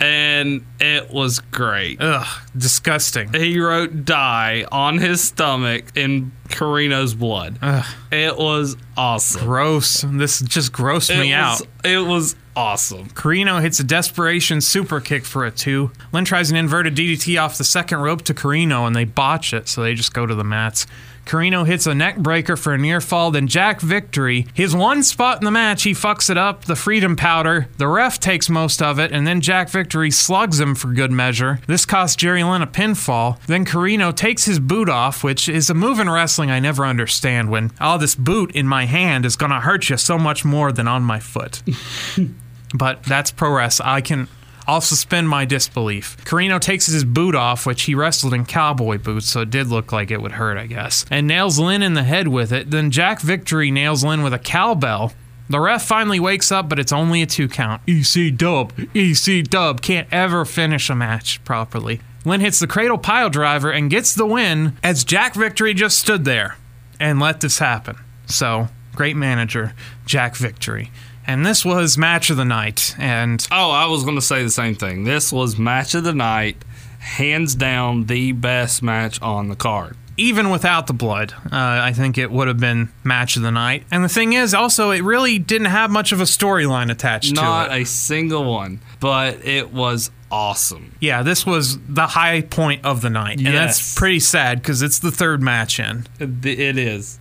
And it was great. Ugh, disgusting. He wrote die on his stomach in Corino's blood. Ugh, It was awesome. gross. This just grossed It me out. it was awesome. Corino hits a desperation super kick for a two. Lynn tries an inverted DDT off the second rope to Corino, and they botch it, so they just go to the mats. Corino hits a neck breaker for a near fall, then Jack Victory. His one spot in the match, he fucks it up, the freedom powder. The ref takes most of it, and then Jack Victory slugs him for good measure. This costs Jerry Lynn a pinfall. Then Corino takes his boot off, which is a move in wrestling I never understand when, oh, this boot in my hand is gonna hurt you so much more than on my foot but that's pro wrestling. I can. I'll suspend my disbelief. Corino takes his boot off, which he wrestled in cowboy boots, so it did look like it would hurt, I guess, and nails Lynn in the head with it. Then Jack Victory nails Lynn with a cowbell. The ref finally wakes up, but it's only a two count. EC dub, EC dub. Can't ever finish a match properly. Lynn hits the cradle pile driver and gets the win as Jack Victory just stood there and let this happen. So, great manager, Jack Victory. And this was match of the night. And Oh, I was going to say the same thing. This was match of the night, hands down the best match on the card. even without the blood, uh, I think it would have been match of the night. And the thing is, also, it really didn't have much of a storyline attached Not to it. Not a single one, but it was awesome. yeah, this was the high point of the night. And that's pretty sad because it's the third match in. It is.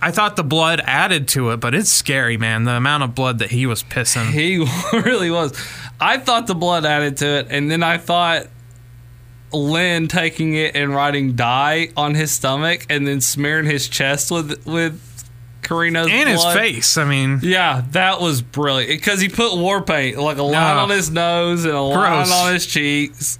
I thought the blood added to it, but it's scary, man. The amount of blood that he was pissing. He really was. I thought the blood added to it, and then I thought Lynn taking it and writing "die" on his stomach, and then smearing his chest with with Corino's and his face. I mean, Yeah, that was brilliant because he put war paint like a line No. on his nose and a Gross. line on his cheeks.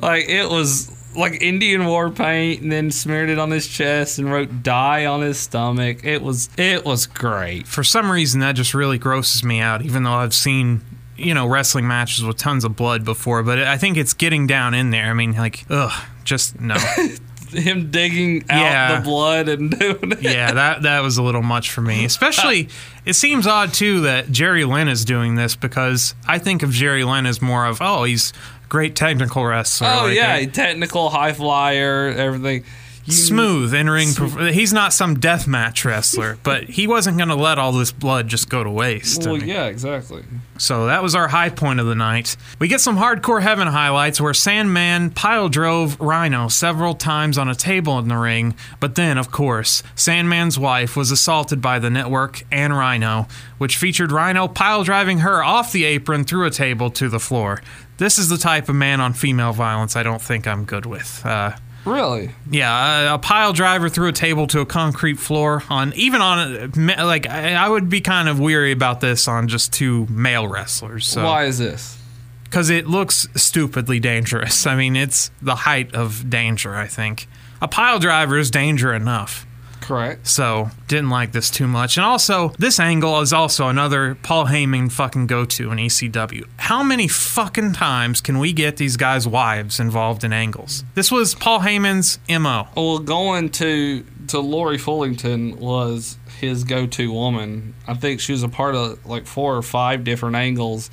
Like it was like Indian war paint, and then smeared it on his chest and wrote "die" on his stomach. It was it was great. for some reason, that just really grosses me out, even though I've seen. You know, wrestling matches with tons of blood before, but I think it's getting down in there. I mean, like, ugh, just no. Him digging out Yeah. the blood and doing it. yeah, that that was a little much for me. Especially, it seems odd too that Jerry Lynn is doing this because I think of Jerry Lynn as more of oh he's great technical wrestler. Oh like, yeah, uh, technical high flyer, everything. You- smooth in ring. He's not some death match wrestler, but he wasn't going to let all this blood just go to waste. I Well, mean, yeah, exactly. So that was our high point of the night. We get some hardcore heaven highlights where Sandman pile drove Rhino several times on a table in the ring, but then, of course, Sandman's wife was assaulted by the network and Rhino, which featured Rhino pile driving her off the apron through a table to the floor. This is the type of man on female violence I don't think I'm good with. Uh, Really? yeah, a, a pile driver through a table to a concrete floor on even on a, like I, I would be kind of weary about this on just two male wrestlers. So Why is this? because it looks stupidly dangerous. I mean, it's the height of danger, I think. A pile driver is danger enough. Correct. So, didn't like this too much. And also, this angle is also another Paul Heyman fucking go to in ECW. How many fucking times can we get these guys' wives involved in angles? This was Paul Heyman's MO. Well, going to to Lori Fullington was his go-to woman. I think she was a part of like four or five different angles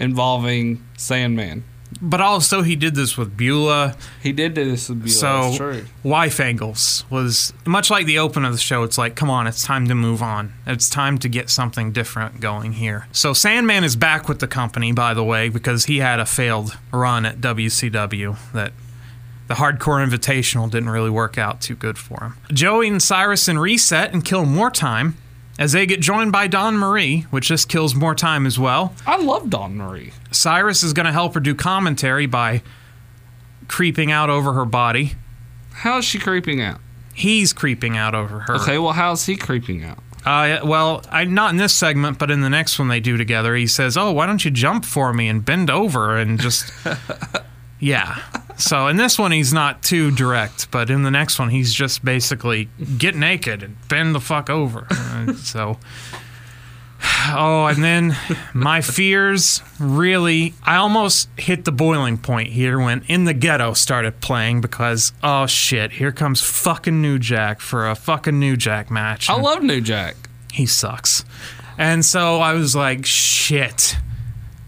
involving Sandman. But also, he did this with Beulah. He did do this with Beulah. So, that's true. wife angles was much like the open of the show. It's like, come on, it's time to move on. It's time to get something different going here. So, Sandman is back with the company, by the way, because he had a failed run at WCW that the hardcore invitational didn't really work out too good for him. Joey and Cyrus and reset and kill more time as they get joined by Dawn Marie, which just kills more time as well. I love Dawn Marie. Cyrus is going to help her do commentary by creeping out over her body. How is she creeping out? He's creeping out over her. Okay, well, how's he creeping out? Uh, well, I not in this segment, but in the next one they do together. He says, "Oh, why don't you jump for me and bend over and just." Yeah. So in this one he's not too direct, but in the next one he's just basically get naked and bend the fuck over. Uh, so. Oh, and then my fears really, I almost hit the boiling point here when In the Ghetto started playing because, oh shit, here comes fucking New Jack for a fucking New Jack match. I love New Jack. he sucks. And so I was like, shit.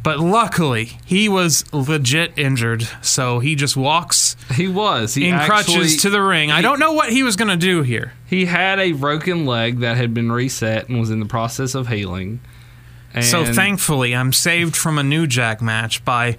But luckily, he was legit injured, so he just walks He was. He in actually, crutches to the ring. I don't know what he was going to do here. He had a broken leg that had been reset and was in the process of healing. And So thankfully, I'm saved from a New Jack match by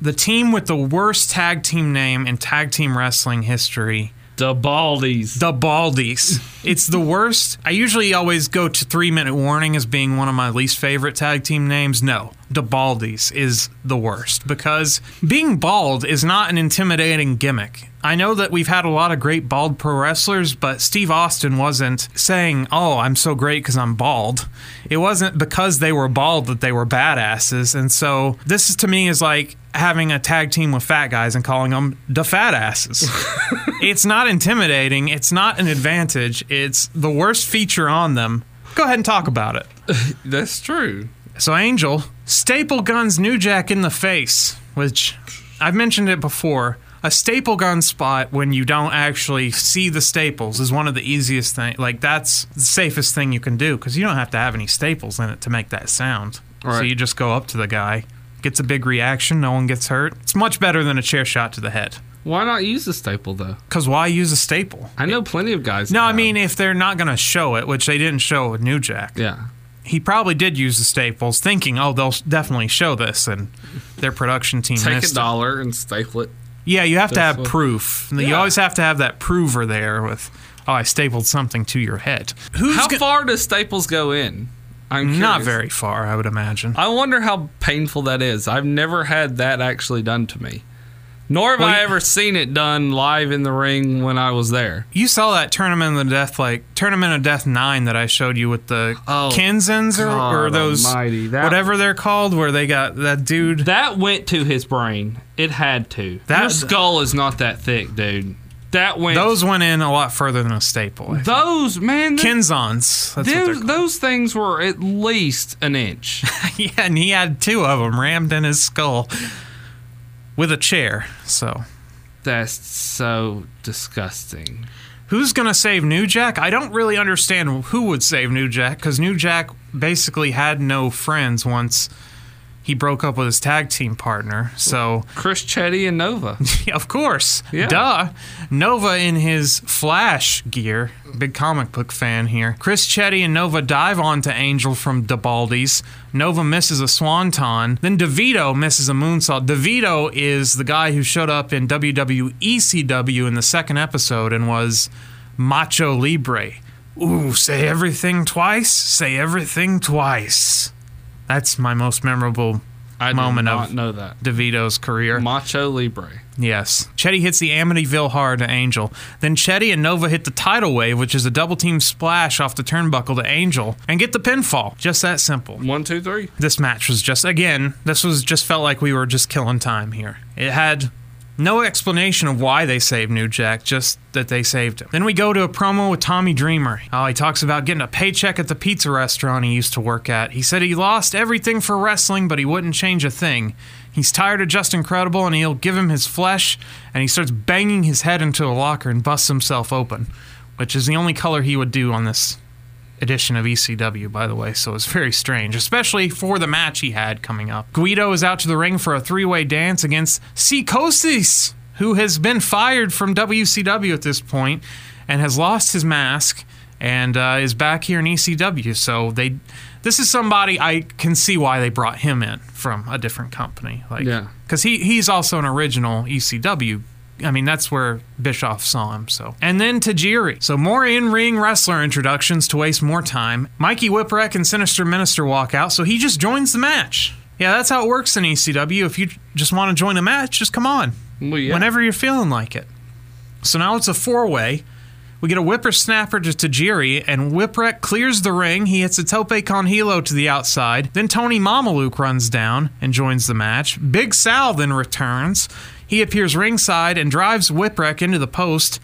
the team with the worst tag team name in tag team wrestling history, the Baldies. the Baldies. it's the worst. I usually always go to three minute warning as being one of my least favorite tag team names. No, the Baldies is the worst because being bald is not an intimidating gimmick. I know that we've had a lot of great bald pro wrestlers, but Steve Austin wasn't saying, Oh, I'm so great because I'm bald. It wasn't because they were bald that they were badasses. And so this to me is like having a tag team with fat guys and calling them the fat asses. it's not intimidating. It's not an advantage. It's the worst feature on them. Go ahead and talk about it. That's true. So, Angel, staple guns New Jack in the face, which I've mentioned it before. A staple gun spot when you don't actually see the staples is one of the easiest things. Like, that's the safest thing you can do because you don't have to have any staples in it to make that sound. So, you just go up to the guy, gets a big reaction, no one gets hurt. It's much better than a chair shot to the head. Why not use the staple though? Because why use a staple? I know plenty of guys. No, I mean if they're not going to show it, which they didn't show with New Jack. yeah. He probably did use the staples, thinking, "Oh, they'll definitely show this," and their production team Take a missed it. dollar and staple it. Yeah, you have to have what- proof. You always have to have that prover there with, "Oh, I stapled something to your head." Who's How go- far does staples go in? I'm Not very far, I would imagine. I wonder how painful that is. I've never had that actually done to me. Nor have Well, I ever seen it done live in the ring when I was there. You saw that tournament of the death, like tournament of death nine that I showed you with the Oh, Kenzens or, or those whatever they're called, where they got that dude. That went to his brain. It had to. That- Your skull is not that thick, dude. That went. Those went in a lot further than a staple. I think. Those man. th- Kenzons. That's what they're those, those things were at least an inch. yeah, and he had two of them rammed in his skull with a chair. So, That's so disgusting. who's going to save New Jack? I don't really understand who would save New Jack because New Jack basically had no friends once he broke up with his tag team partner. So, Chris Chetty and Nova. of course, Yeah. duh. Nova in his Flash gear, big comic book fan here. Chris Chetty and Nova dive onto Angel from the Baldies. Nova misses a swanton. Then DeVito misses a moonsault. DeVito is the guy who showed up in WWE CW in the second episode and was Macho Libre. Ooh, say everything twice. Say everything twice. That's my most memorable I Moment did of- know that. DeVito's career. Macho Libre. Yes. Chetty hits the Amityville hard to Angel. Then Chetty and Nova hit the tidal wave, which is a double team splash off the turnbuckle to Angel, and get the pinfall. Just that simple. One, two, three. This match was just, again, this was just felt like we were just killing time here. It had no explanation of why they saved New Jack, just that they saved him. Then we go to a promo with Tommy Dreamer. Oh, he talks about getting a paycheck at the pizza restaurant he used to work at. He said he lost everything for wrestling, but he wouldn't change a thing. He's tired of Justin Credible and he'll give him his flesh, and he starts banging his head into a locker and busts himself open, which is the only color he would do on this edition of ECW, by the way, so it's very strange, especially for the match he had coming up. Guido is out to the ring for a three way dance against Psychosis, who has been fired from WCW at this point and has lost his mask and uh, is back here in ECW. So they. This is somebody I can see why they brought him in from a different company, like Yeah. because he he's also an original ECW. I mean, that's where Bischoff saw him. So, and then Tajiri. So more in-ring wrestler introductions to waste more time. Mikey Whipwreck and Sinister Minister walk out, so he just joins the match. Yeah, that's how it works in ECW. If you just want to join a match, just come on Well, yeah. whenever you're feeling like it. So now it's a four-way We get a whippersnapper to Tajiri, and Whipwreck clears the ring. He hits a tope con hilo to the outside. Then Tony Mamaluke runs down and joins the match. Big Sal then returns. He appears ringside and drives Whipwreck into the post.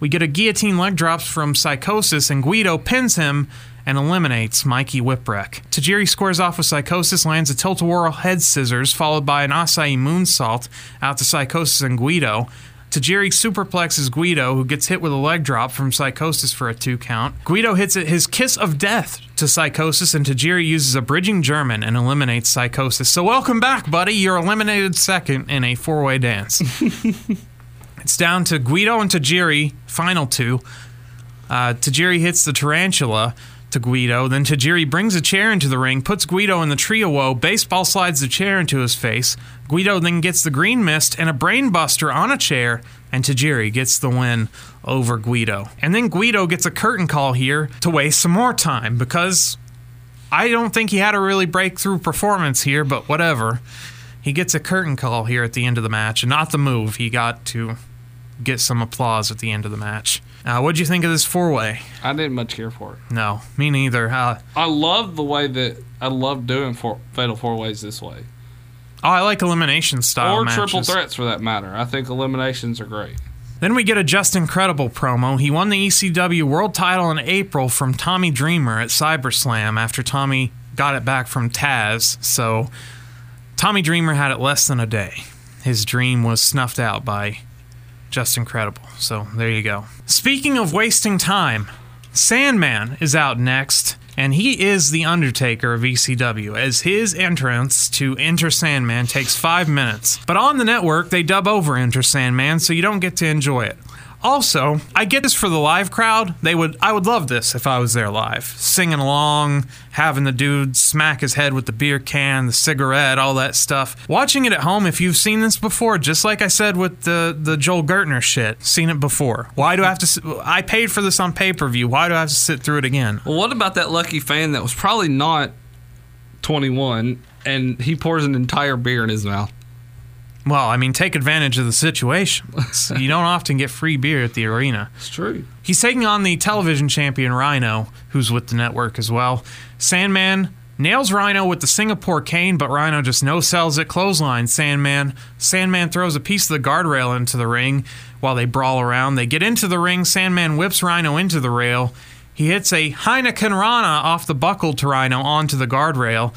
We get a guillotine leg drops from Psychosis, and Guido pins him and eliminates Mikey Whipwreck. Tajiri squares off with Psychosis, lands a tilt-a-whirl head scissors, followed by an Asai moonsault out to Psychosis and Guido. Tajiri superplexes Guido, who gets hit with a leg drop from Psychosis for a two count. Guido hits it his kiss of death to Psychosis, and Tajiri uses a bridging German and eliminates Psychosis. So welcome back, buddy. You're eliminated second in a four-way dance. it's down to Guido and Tajiri, final two. Uh, Tajiri hits the tarantula to Guido. Then Tajiri brings a chair into the ring, puts Guido in the tree of woe, baseball slides the chair into his face. Guido then gets the green mist and a brainbuster on a chair, and Tajiri gets the win over Guido. And then Guido gets a curtain call here to waste some more time because I don't think he had a really breakthrough performance here, but whatever. He gets a curtain call here at the end of the match, and not the move. He got to get some applause at the end of the match. Uh, what'd you think of this four way? I didn't much care for it. No, me neither. Uh, I love the way that I love doing four, fatal four ways this way, oh, I like elimination style or matches. triple threats for that matter. I think eliminations are great. Then we get a Justin Credible promo. He won the ECW World Title in April from Tommy Dreamer at CyberSlam after Tommy got it back from Taz. So Tommy Dreamer had it less than a day. His dream was snuffed out by Justin Credible. So there you go. Speaking of wasting time, Sandman is out next. And he is the Undertaker of ECW, as his entrance to Enter Sandman takes five minutes. But on the network, they dub over Enter Sandman, so you don't get to enjoy it. Also, I get this for the live crowd. They would I would love this if I was there live. Singing along, having the dude smack his head with the beer can, the cigarette, all that stuff. Watching it at home if you've seen this before, just like I said with the the Joel Gertner shit, seen it before. Why do I have to I paid for this on pay-per-view. Why do I have to sit through it again? Well, what about that lucky fan that was probably not 21 and he pours an entire beer in his mouth? Well, I mean, take advantage of the situation. you don't often get free beer at the arena. It's true. He's taking on the television champion Rhino, who's with the network as well. Sandman nails Rhino with the Singapore cane, but Rhino just no sells it. Clothesline Sandman. Sandman throws a piece of the guardrail into the ring while they brawl around. They get into the ring. Sandman whips Rhino into the rail. He hits a Heineken Rana off the buckle to Rhino onto the guardrail.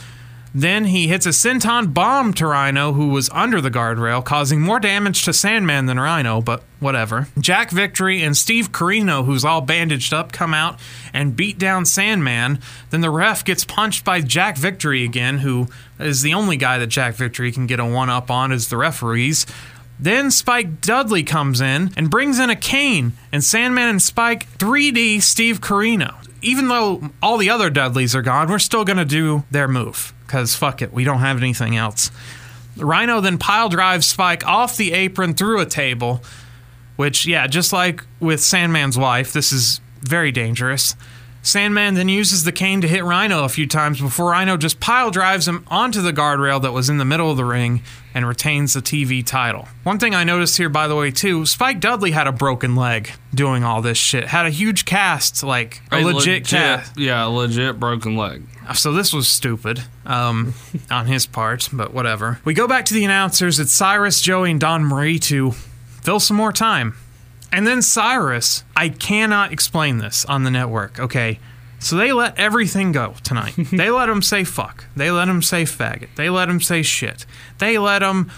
Then he hits a Senton bomb to Rhino, who was under the guardrail, causing more damage to Sandman than Rhino, but whatever. Jack Victory and Steve Corino, who's all bandaged up, come out and beat down Sandman. Then the ref gets punched by Jack Victory again, who is the only guy that Jack Victory can get a one up on is the referees. Then Spike Dudley comes in and brings in a cane, and Sandman and Spike 3D Steve Corino. Even though all the other Dudleys are gone, we're still going to do their move, because fuck it, we don't have anything else. Rhino then pile drives Spike off the apron through a table, which, yeah, just like with Sandman's wife, this is very dangerous. Sandman then uses the cane to hit Rhino a few times before Rhino just pile drives him onto the guardrail that was in the middle of the ring and retains the TV title. One thing I noticed here, by the way, too, Spike Dudley had a broken leg doing all this shit. Had a huge cast, like a, legit, cast. Yeah, a legit broken leg. So this was stupid um, on his part, but whatever. We go back to the announcers. It's Cyrus, Joey, and Dawn Marie to fill some more time. And then Cyrus, I cannot explain this on the network, okay? So they let everything go tonight. they let him say fuck. They let him say faggot. They let him say shit. They let him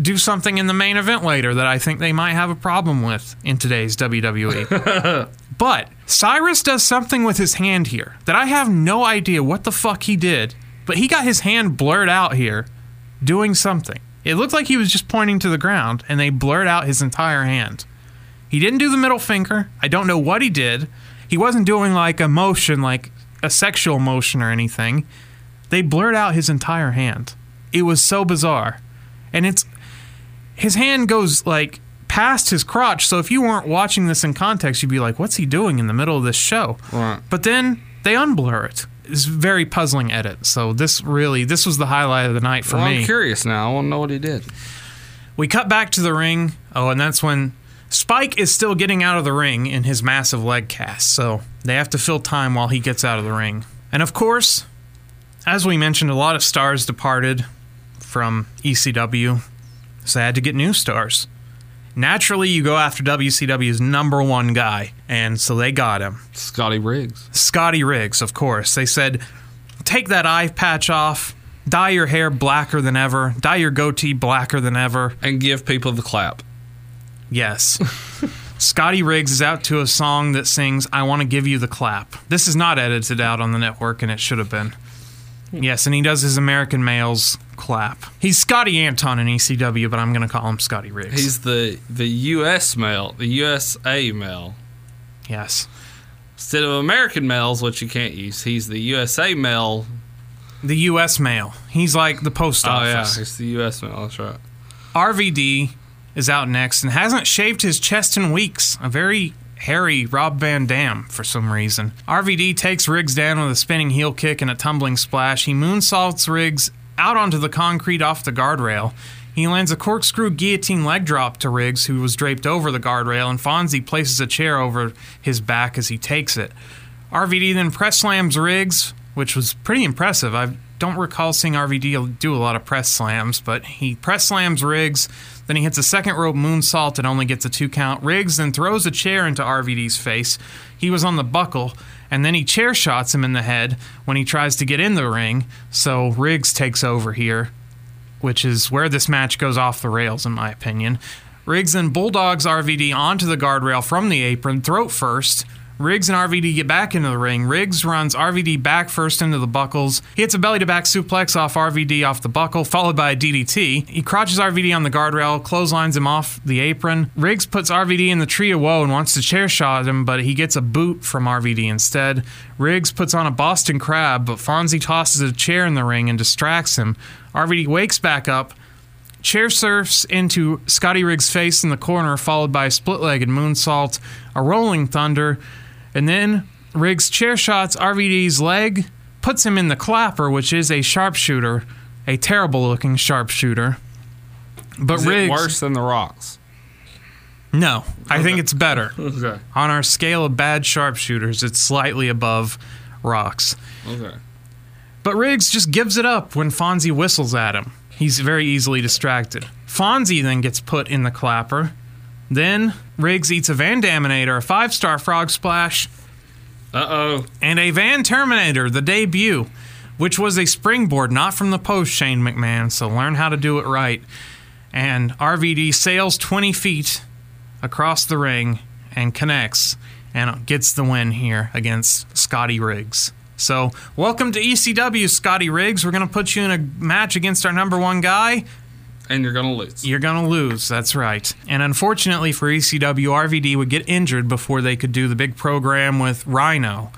do something in the main event later that I think they might have a problem with in today's WWE. but Cyrus does something with his hand here that I have no idea what the fuck he did, but he got his hand blurred out here doing something. It looked like he was just pointing to the ground and they blurred out his entire hand. He didn't do the middle finger. I don't know what he did. He wasn't doing like a motion, like a sexual motion or anything. They blurred out his entire hand. It was so bizarre. And it's his hand goes like past his crotch. So if you weren't watching this in context, you'd be like, what's he doing in the middle of this show? Right. But then they unblur it. It's a very puzzling edit. So this really, this was the highlight of the night for Well, me. I'm curious now. I want to know what he did. We cut back to the ring. Oh, and that's when Spike is still getting out of the ring in his massive leg cast, so they have to fill time while he gets out of the ring. And of course, as we mentioned, a lot of stars departed from ECW, so they had to get new stars. Naturally, you go after WCW's number one guy, and so they got him. Scotty Riggs. Scotty Riggs, of course. They said, take that eye patch off, dye your hair blacker than ever, dye your goatee blacker than ever. And give people the clap. Yes. Scotty Riggs is out to a song that sings, I Want to Give You the Clap. This is not edited out on the network, and it should have been. Yes, and he does his American males clap. He's Scotty Anton in ECW, but I'm going to call him Scotty Riggs. He's the the U.S. male, the USA male. yes. Instead of American males, which you can't use, he's the USA male. The U.S. male. He's like the post office. Oh yeah, it's the U.S. male. That's right. RVD is out next and hasn't shaved his chest in weeks. A very hairy Rob Van Dam for some reason. RVD takes Riggs down with a spinning heel kick and a tumbling splash. He moonsaults Riggs out onto the concrete off the guardrail. He lands a corkscrew guillotine leg drop to Riggs, who was draped over the guardrail, and Fonzie places a chair over his back as he takes it. RVD then press slams Riggs, which was pretty impressive. I don't recall seeing RVD do a lot of press slams, but he press slams Riggs. Then he hits a second rope moonsault and only gets a two count. Riggs then throws a chair into RVD's face. He was on the buckle, and then he chair shots him in the head when he tries to get in the ring. So Riggs takes over here, which is where this match goes off the rails, in my opinion. Riggs then bulldogs RVD onto the guardrail from the apron, throat first. Riggs and RVD get back into the ring. Riggs runs RVD back first into the buckles. He hits a belly to back suplex off RVD off the buckle, followed by a DDT. He crotches RVD on the guardrail, clotheslines him off the apron. Riggs puts RVD in the tree of woe and wants to chair shot him, but he gets a boot from RVD instead. Riggs puts on a Boston Crab, but Fonzie tosses a chair in the ring and distracts him. RVD wakes back up, chair surfs into Scotty Riggs' face in the corner, followed by a split legged moonsault, a rolling thunder, and then Riggs chair shots RVD's leg, puts him in the clapper, which is a sharpshooter, a terrible looking sharpshooter. But Riggs. Is Riggs. it worse than the Rocks? No, I think it's better. Okay. On our scale of bad sharpshooters, it's slightly above rocks. Okay. But Riggs just gives it up when Fonzie whistles at him. He's very easily distracted. Fonzie then gets put in the clapper. Then Riggs eats a Van Daminator, a five star frog splash, Uh oh. and a Van Terminator, the debut, which was a springboard, not from the post, Shane McMahon, so learn how to do it right. And RVD sails 20 feet across the ring and connects and gets the win here against Scotty Riggs. So, welcome to ECW, Scotty Riggs. We're going to put you in a match against our number one guy. And you're gonna lose. You're going to lose. That's right. And unfortunately for ECW, RVD would get injured before they could do the big program with Rhino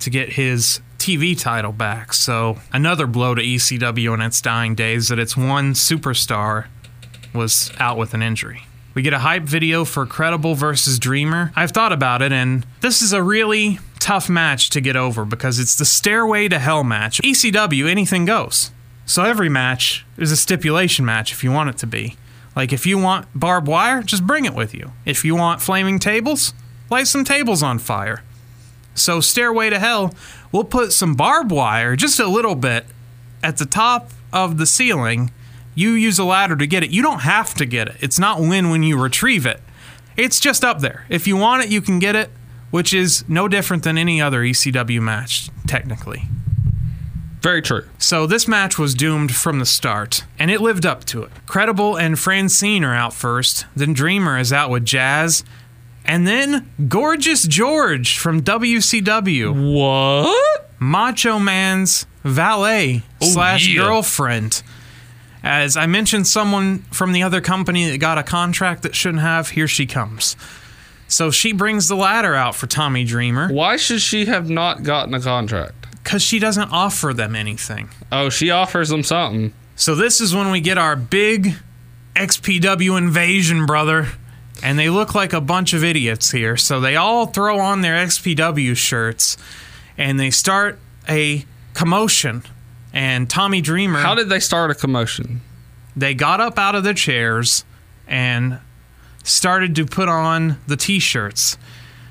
to get his TV title back. So, another blow to ECW in its dying days that its one superstar was out with an injury. We get a hype video for Credible versus Dreamer. I've thought about it, and this is a really tough match to get over because it's the Stairway to Hell match. ECW, anything goes. So every match is a stipulation match if you want it to be. Like if you want barbed wire, just bring it with you. If you want flaming tables, light some tables on fire. So Stairway to Hell, we'll put some barbed wire, just a little bit, at the top of the ceiling. You use a ladder to get it. You don't have to get it. It's not win when you retrieve it. It's just up there. If you want it, you can get it, which is no different than any other ECW match, technically. Very true. So this match was doomed from the start, and it lived up to it. Credible and Francine are out first, then Dreamer is out with Jazz, and then Gorgeous George from WCW, What? Macho Man's valet oh, slash yeah. girlfriend. As I mentioned, someone from the other company that got a contract that shouldn't have, here she comes. So she brings the ladder out for Tommy Dreamer Why should she have not gotten a contract? Because she doesn't offer them anything. Oh, she offers them something. So this is when we get our big XPW invasion, brother. And they look like a bunch of idiots here. So they all throw on their XPW shirts and they start a commotion. And Tommy Dreamer, How did they start a commotion? they got up out of their chairs and started to put on the t shirts.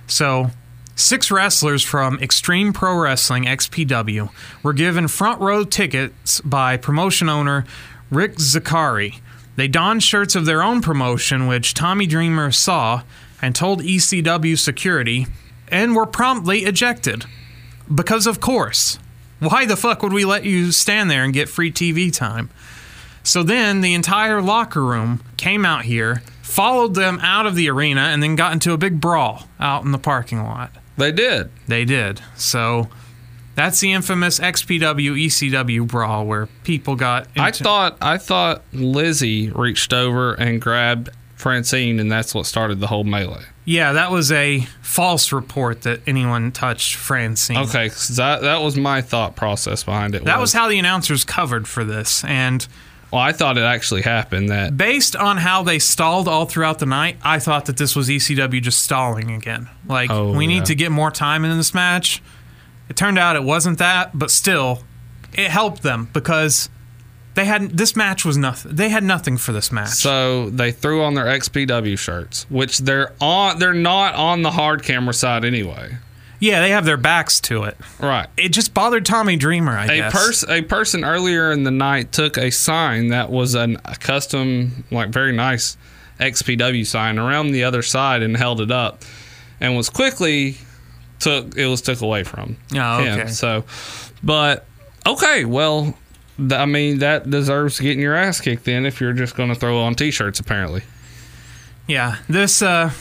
So, six wrestlers from Extreme Pro Wrestling, XPW, were given front row tickets by promotion owner Rick Zicari. They donned shirts of their own promotion, which Tommy Dreamer saw and told ECW security, and were promptly ejected. Because, of course, why the fuck would we let you stand there and get free TV time? So then the entire locker room came out here, followed them out of the arena, and then got into a big brawl out in the parking lot. They did. They did. So that's the infamous XPW ECW brawl where people got. I thought I thought Lizzie reached over and grabbed Francine, and that's what started the whole melee. Yeah, that was a false report that anyone touched Francine. Okay, 'cause that that was my thought process behind it. That was how the announcers covered for this. And well, I thought it actually happened. That based on how they stalled all throughout the night, I thought that this was ECW just stalling again. Like, Oh, we yeah. need to get more time in this match. It turned out it wasn't that, but still, it helped them because they had this match was nothing. They had nothing for this match. so they threw on their XPW shirts, which they're on. They're not on the hard camera side anyway. Yeah, they have their backs to it. Right. It just bothered Tommy Dreamer, I A guess. person, a person earlier in the night took a sign that was an, a custom, like very nice XPW sign around the other side and held it up, and was quickly took it was took away from Oh, him. So, but okay, well, th- I mean that deserves getting your ass kicked then if you're just going to throw on t-shirts. Apparently, Yeah, this uh,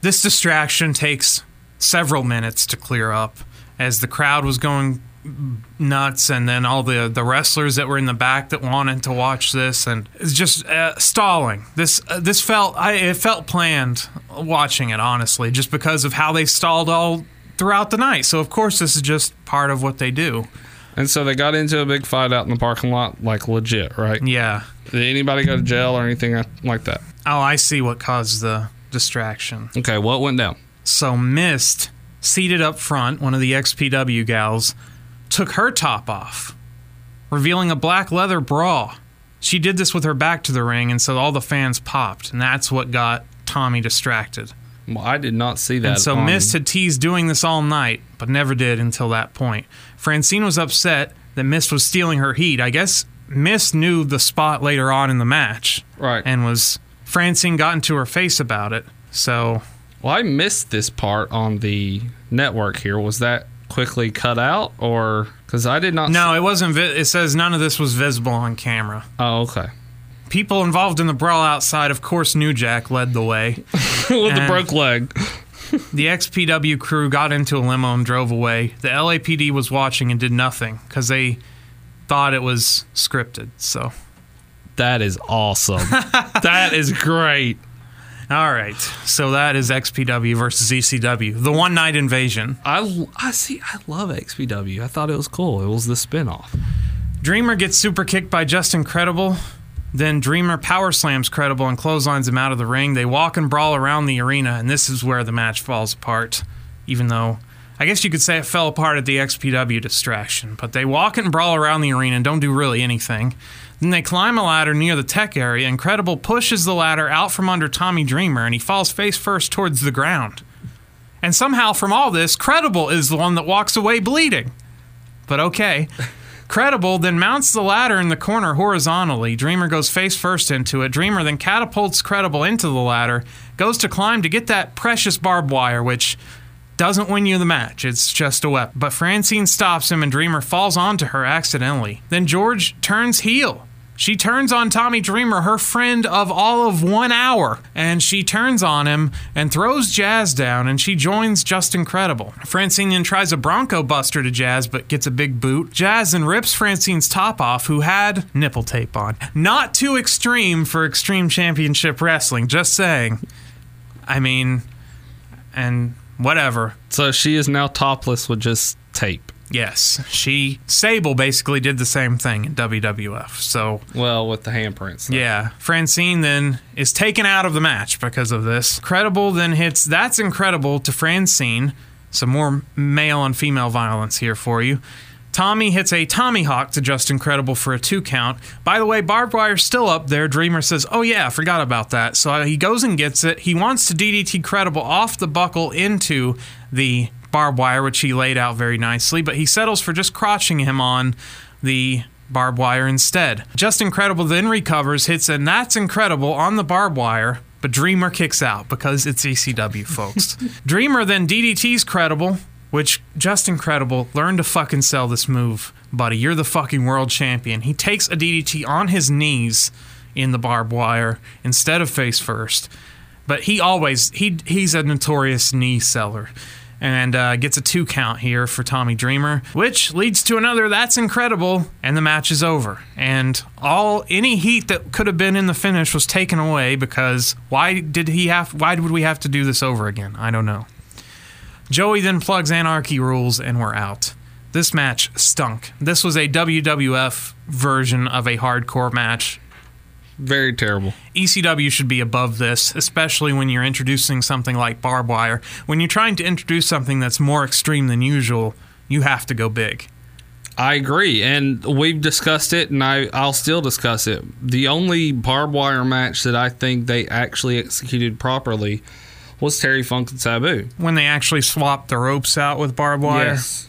this distraction takes several minutes to clear up as the crowd was going nuts, and then all the the wrestlers that were in the back that wanted to watch this, and it's just uh, stalling. This uh, this felt I it felt planned watching it honestly, just because of how they stalled all throughout the night. So of course this is just part of what they do. and so they got into a big fight out in the parking lot, like legit, right? Yeah. Did anybody go to jail or anything like that? Oh, I see what caused the distraction. Okay, what went down? So Mist, seated up front, one of the XPW gals, took her top off, revealing a black leather bra. She did this with her back to the ring, and so all the fans popped, and that's what got Tommy distracted. Well, I did not see that. And so on- Mist had teased doing this all night, but never did until that point. Francine was upset that Mist was stealing her heat. I guess Mist knew the spot later on in the match, right. and was Francine got into her face about it. So Well, I missed this part on the network here. Was that quickly cut out or because I did not? no, it wasn't. Vi- it says none of this was visible on camera. Oh, okay. People involved in the brawl outside, of course, New Jack led the way. With the broke leg. The XPW crew got into a limo and drove away. The LAPD was watching and did nothing because they thought it was scripted. So, That is awesome. that is great. All right. So that is XPW versus ECW, the one night invasion. I, I see. I love XPW. I thought it was cool. It was the spinoff. Dreamer gets super kicked by Justin Credible. Then Dreamer power slams Credible and clotheslines him out of the ring. They walk and brawl around the arena, and this is where the match falls apart. Even though, I guess you could say it fell apart at the XPW distraction. But they walk and brawl around the arena and don't do really anything. Then they climb a ladder near the tech area, and Credible pushes the ladder out from under Tommy Dreamer, and he falls face first towards the ground. And somehow, from all this, Credible is the one that walks away bleeding. But okay. Credible then mounts the ladder in the corner horizontally. Dreamer goes face first into it. Dreamer then catapults Credible into the ladder, goes to climb to get that precious barbed wire, which doesn't win you the match. It's just a weapon. But Francine stops him and Dreamer falls onto her accidentally. Then George turns heel. She turns on Tommy Dreamer, her friend of all of one hour, and she turns on him and throws Jazz down, and she joins Justin Credible. Francine then tries a Bronco Buster to Jazz, but gets a big boot. Jazz then rips Francine's top off, who had nipple tape on. Not too extreme for Extreme Championship Wrestling, just saying. I mean, and whatever. So she is now topless with just tape. Yes, she Sable basically did the same thing in WWF. So Well, with the handprints. though. yeah, Francine then is taken out of the match because of this. Credible then hits That's Incredible to Francine. Some more male and female violence here for you. Tommy hits a Tommy Hawk to Justin Credible for a two count. By the way, barbed wire's still up there. Dreamer says, Oh, yeah, I forgot about that. So he goes and gets it. He wants to DDT Credible off the buckle into the barbed wire, which he laid out very nicely, but he settles for just crotching him on the barbed wire instead. Justin Credible then recovers, hits and that's incredible on the barbed wire, but Dreamer kicks out because it's ECW, folks. Dreamer then DDT's Credible, which just incredible. learn to fucking sell this move, buddy. You're the fucking world champion. He takes a DDT on his knees in the barbed wire instead of face first, but he always he he's a notorious knee seller and uh, gets a two count here for Tommy Dreamer, which leads to another that's incredible, and the match is over. And all any heat that could have been in the finish was taken away because why did he have? Why would we have to do this over again? I don't know. Joey then plugs Anarchy Rulz, and we're out. This match stunk. This was a WWF version of a hardcore match Very terrible. ECW should be above this, especially when you're introducing something like barbed wire. When you're trying to introduce something that's more extreme than usual, you have to go big. I agree, and we've discussed it, and I, I'll still discuss it. The only barbed wire match that I think they actually executed properly was Terry Funk and Sabu. When they actually swapped the ropes out with barbed wire, Yes.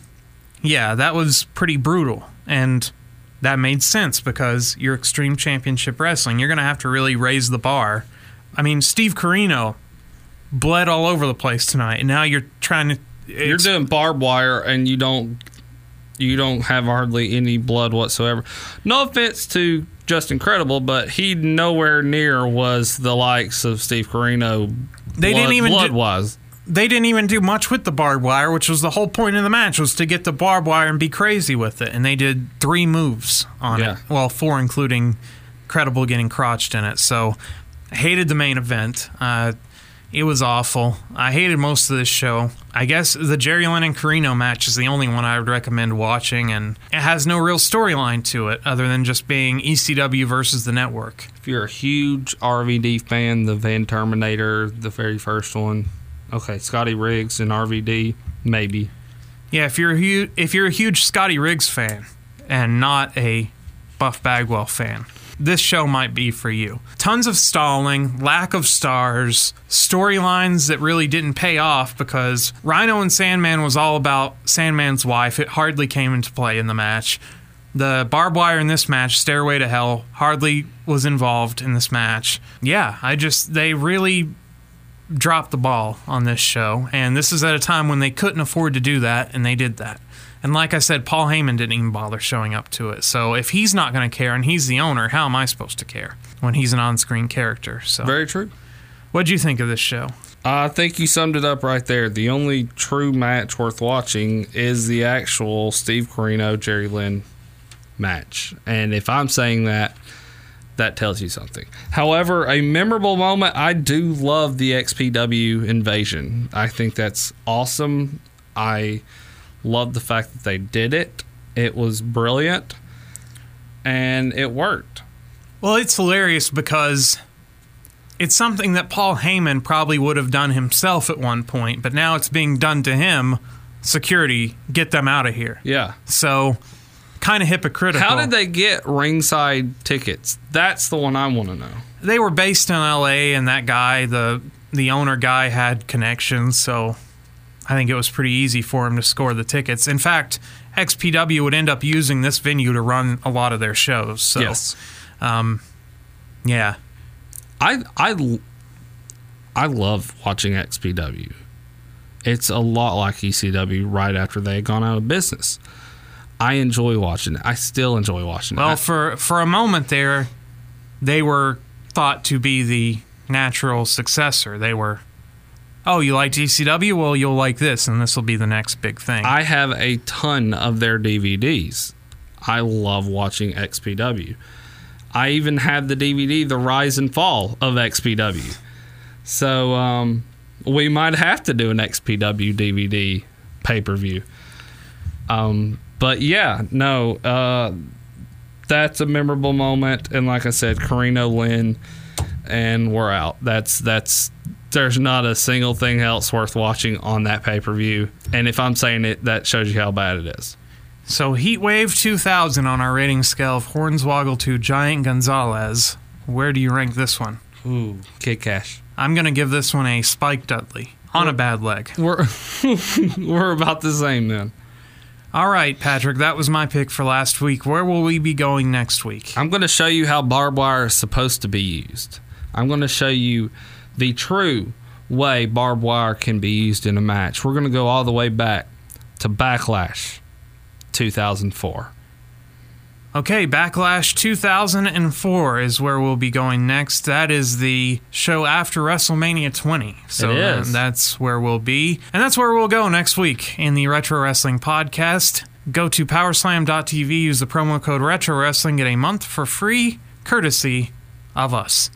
yeah, that was pretty brutal. And that made sense because you're Extreme Championship Wrestling. You're going to have to really raise the bar. I mean, Steve Corino bled all over the place tonight, and now you're trying to. You're doing barbed wire, and you don't you don't have hardly any blood whatsoever. No offense to Justin Credible, but he nowhere near was the likes of Steve Corino. They blood, didn't even blood do- wise. They didn't even do much with the barbed wire, which was the whole point of the match was to get the barbed wire and be crazy with it. And they did three moves on Yeah. it. Well, four including Credible getting crotched in it. So hated the main event. Uh, it was awful. I hated most of this show. I guess the Jerry Lynn and Corino match is the only one I would recommend watching, and it has no real storyline to it other than just being ECW versus the network. If you're a huge RVD fan, the Van Terminator, the very first one, okay, Scotty Riggs and RVD, maybe. Yeah, if you're a huge, if you're a huge Scotty Riggs fan and not a Buff Bagwell fan, this show might be for you. Tons of stalling, lack of stars, storylines that really didn't pay off because Rhino and Sandman was all about Sandman's wife. It hardly came into play in the match. The barbed wire in this match, Stairway to Hell, hardly was involved in this match. Yeah, I just they really dropped the ball on this show, and this is at a time when they couldn't afford to do that, and they did that. And like I said, Paul Heyman didn't even bother showing up to it. So if he's not going to care and he's the owner, how am I supposed to care when he's an on-screen character? So Very true. what'd you think of this show? I think you summed it up right there. The only true match worth watching is the actual Steve Corino Jerry Lynn match. And if I'm saying that, that tells you something. However, a memorable moment, I do love the XPW invasion. I think that's awesome. I love the fact that they did it. It was brilliant and it worked. Well, it's hilarious because it's something that Paul Heyman probably would have done himself at one point, but now it's being done to him. Security, get them out of here. Yeah. So, kind of hypocritical. How did they get ringside tickets? That's the one I want to know. they were based in LA and that guy the the owner guy had connections so I think it was pretty easy for him to score the tickets. In fact, XPW would end up using this venue to run a lot of their shows. So yes. um yeah. I I I love watching XPW. It's a lot like ECW right after they had gone out of business. I enjoy watching it. I still enjoy watching Well, it. for for a moment there they were thought to be the natural successor. They were Oh, you like ECW? Well, you'll like this and this will be the next big thing. I have a ton of their DVDs. I love watching XPW. I even have the DVD, The Rise and Fall of XPW. So um, we might have to do an XPW DVD pay per view. Um, but yeah, no, uh, that's a memorable moment. And like I said, Corino Lynn, and we're out. That's that's there's not a single thing else worth watching on that pay per view. And if I'm saying it, that shows you how bad it is. So Heatwave 2000 on our rating scale of Hornswoggle to Giant Gonzalez. Where do you rank this one? Ooh, Kid Kash. I'm going to give this one a Spike Dudley on a bad leg. We're we're about the same then. All right, Patrick, that was my pick for last week. Where will we be going next week? I'm going to show you how barbed wire is supposed to be used. I'm going to show you the true way barbed wire can be used in a match. We're going to go all the way back to Backlash 2004. Okay, Backlash 2004 is where we'll be going next. That is the show after WrestleMania 20. So uh, that's where we'll be. And that's where we'll go next week in the Retro Wrestling Podcast. Go to powerslam.tv, use the promo code Retro Wrestling, get a month for free, courtesy of us.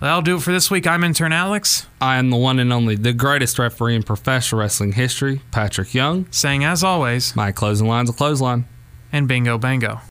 That'll do it for this week. I'm intern Alex, I am the one and only, the greatest referee in professional wrestling history, Patrick Young. saying as always, My closing line's a clothesline. and bingo bango.